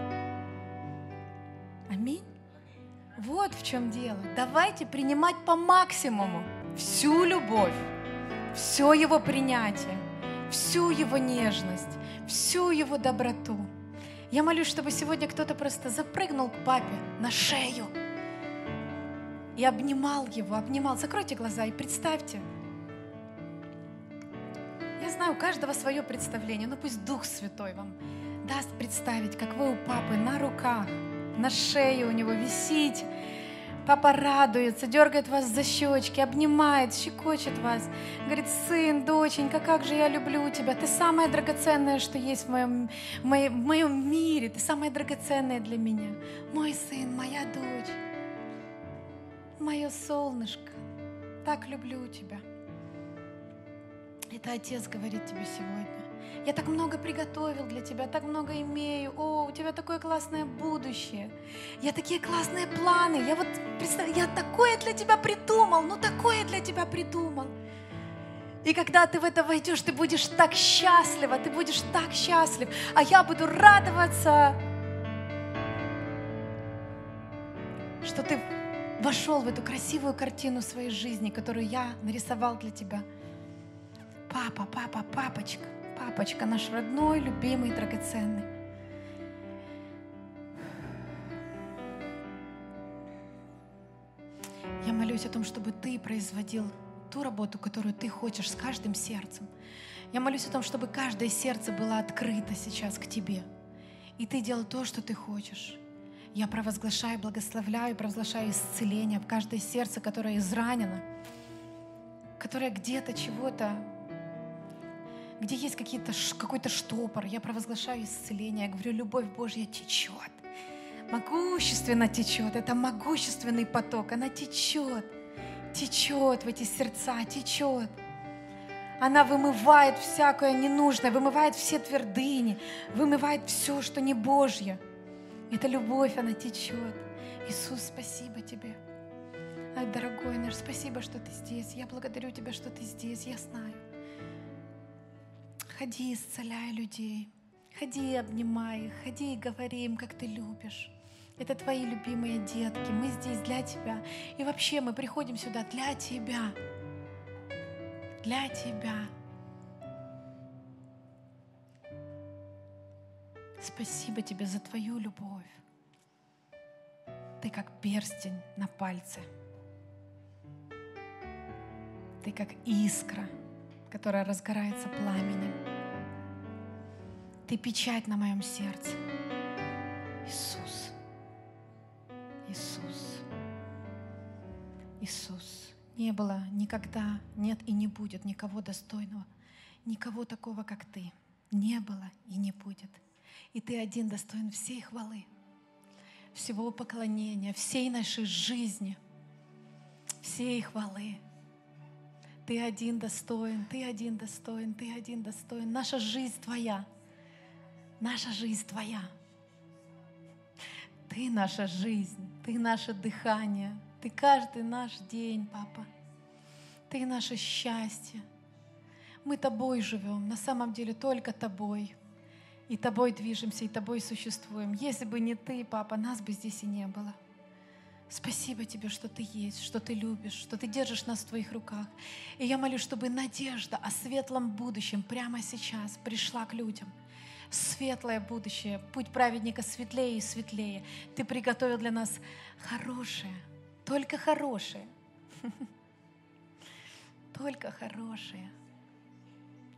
Аминь. Вот в чем дело. Давайте принимать по максимуму всю любовь, все его принятие, всю его нежность, всю его доброту. Я молюсь, чтобы сегодня кто-то просто запрыгнул к папе на шею – и обнимал его, обнимал. Закройте глаза и представьте. Я знаю, у каждого свое представление, но пусть Дух Святой вам даст представить, как вы у папы на руках, на шее у него висите. Папа радуется, дергает вас за щечки, обнимает, щекочет вас. Говорит, сын, доченька, как же я люблю тебя. Ты самое драгоценное, что есть в моем, в моем, в моем мире. Ты самое драгоценное для меня. Мой сын, моя дочь мое солнышко, так люблю тебя. Это Отец говорит тебе сегодня. Я так много приготовил для тебя, так много имею. О, у тебя такое классное будущее. Я такие классные планы. Я вот, представь, я такое для тебя придумал, ну такое для тебя придумал. И когда ты в это войдешь, ты будешь так счастлива, ты будешь так счастлив, а я буду радоваться, что ты вошел в эту красивую картину своей жизни, которую я нарисовал для тебя. Папа, папа, папочка, папочка, наш родной, любимый, драгоценный. Я молюсь о том, чтобы ты производил ту работу, которую ты хочешь с каждым сердцем. Я молюсь о том, чтобы каждое сердце было открыто сейчас к тебе. И ты делал то, что ты хочешь. Я провозглашаю, благословляю, провозглашаю исцеление в каждое сердце, которое изранено, которое где-то чего-то, где есть какие-то, какой-то штопор. Я провозглашаю исцеление. Я говорю, любовь Божья течет. Могущественно течет. Это могущественный поток. Она течет. Течет в эти сердца, течет. Она вымывает всякое ненужное, вымывает все твердыни, вымывает все, что не Божье. Эта любовь, она течет. Иисус, спасибо тебе. Ай, дорогой наш, спасибо, что ты здесь. Я благодарю тебя, что ты здесь. Я знаю. Ходи, исцеляй людей. Ходи обнимай их. Ходи и говори им, как ты любишь. Это твои любимые детки. Мы здесь для тебя. И вообще мы приходим сюда для тебя. Для тебя. Спасибо тебе за твою любовь. Ты как перстень на пальце. Ты как искра, которая разгорается пламенем. Ты печать на моем сердце. Иисус. Иисус. Иисус. Не было никогда, нет и не будет никого достойного, никого такого, как Ты. Не было и не будет. И Ты один достоин всей хвалы, всего поклонения, всей нашей жизни, всей хвалы. Ты один достоин, Ты один достоин, Ты один достоин. Наша жизнь Твоя. Наша жизнь Твоя. Ты наша жизнь, Ты наше дыхание, Ты каждый наш день, Папа. Ты наше счастье. Мы Тобой живем, на самом деле только Тобой – и тобой движемся, и тобой существуем. Если бы не ты, папа, нас бы здесь и не было. Спасибо тебе, что ты есть, что ты любишь, что ты держишь нас в твоих руках. И я молю, чтобы надежда о светлом будущем прямо сейчас пришла к людям. Светлое будущее, путь праведника светлее и светлее. Ты приготовил для нас хорошее, только хорошее. [LAUGHS] Только хорошее.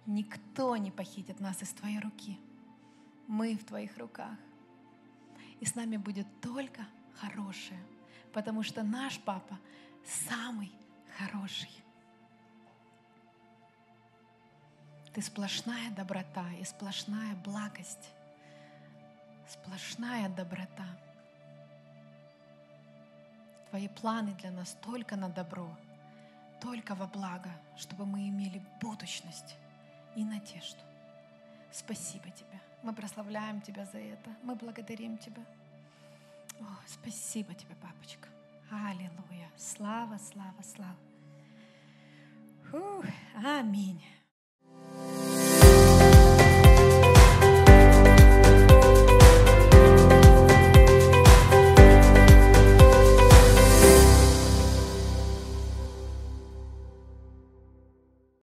Никто не похитит нас из твоей руки мы в Твоих руках. И с нами будет только хорошее, потому что наш Папа самый хороший. Ты сплошная доброта и сплошная благость, сплошная доброта. Твои планы для нас только на добро, только во благо, чтобы мы имели будущность и надежду. Спасибо тебе. Мы прославляем Тебя за это. Мы благодарим Тебя. О, спасибо Тебе, папочка. Аллилуйя. Слава, слава, слава. Фух, аминь.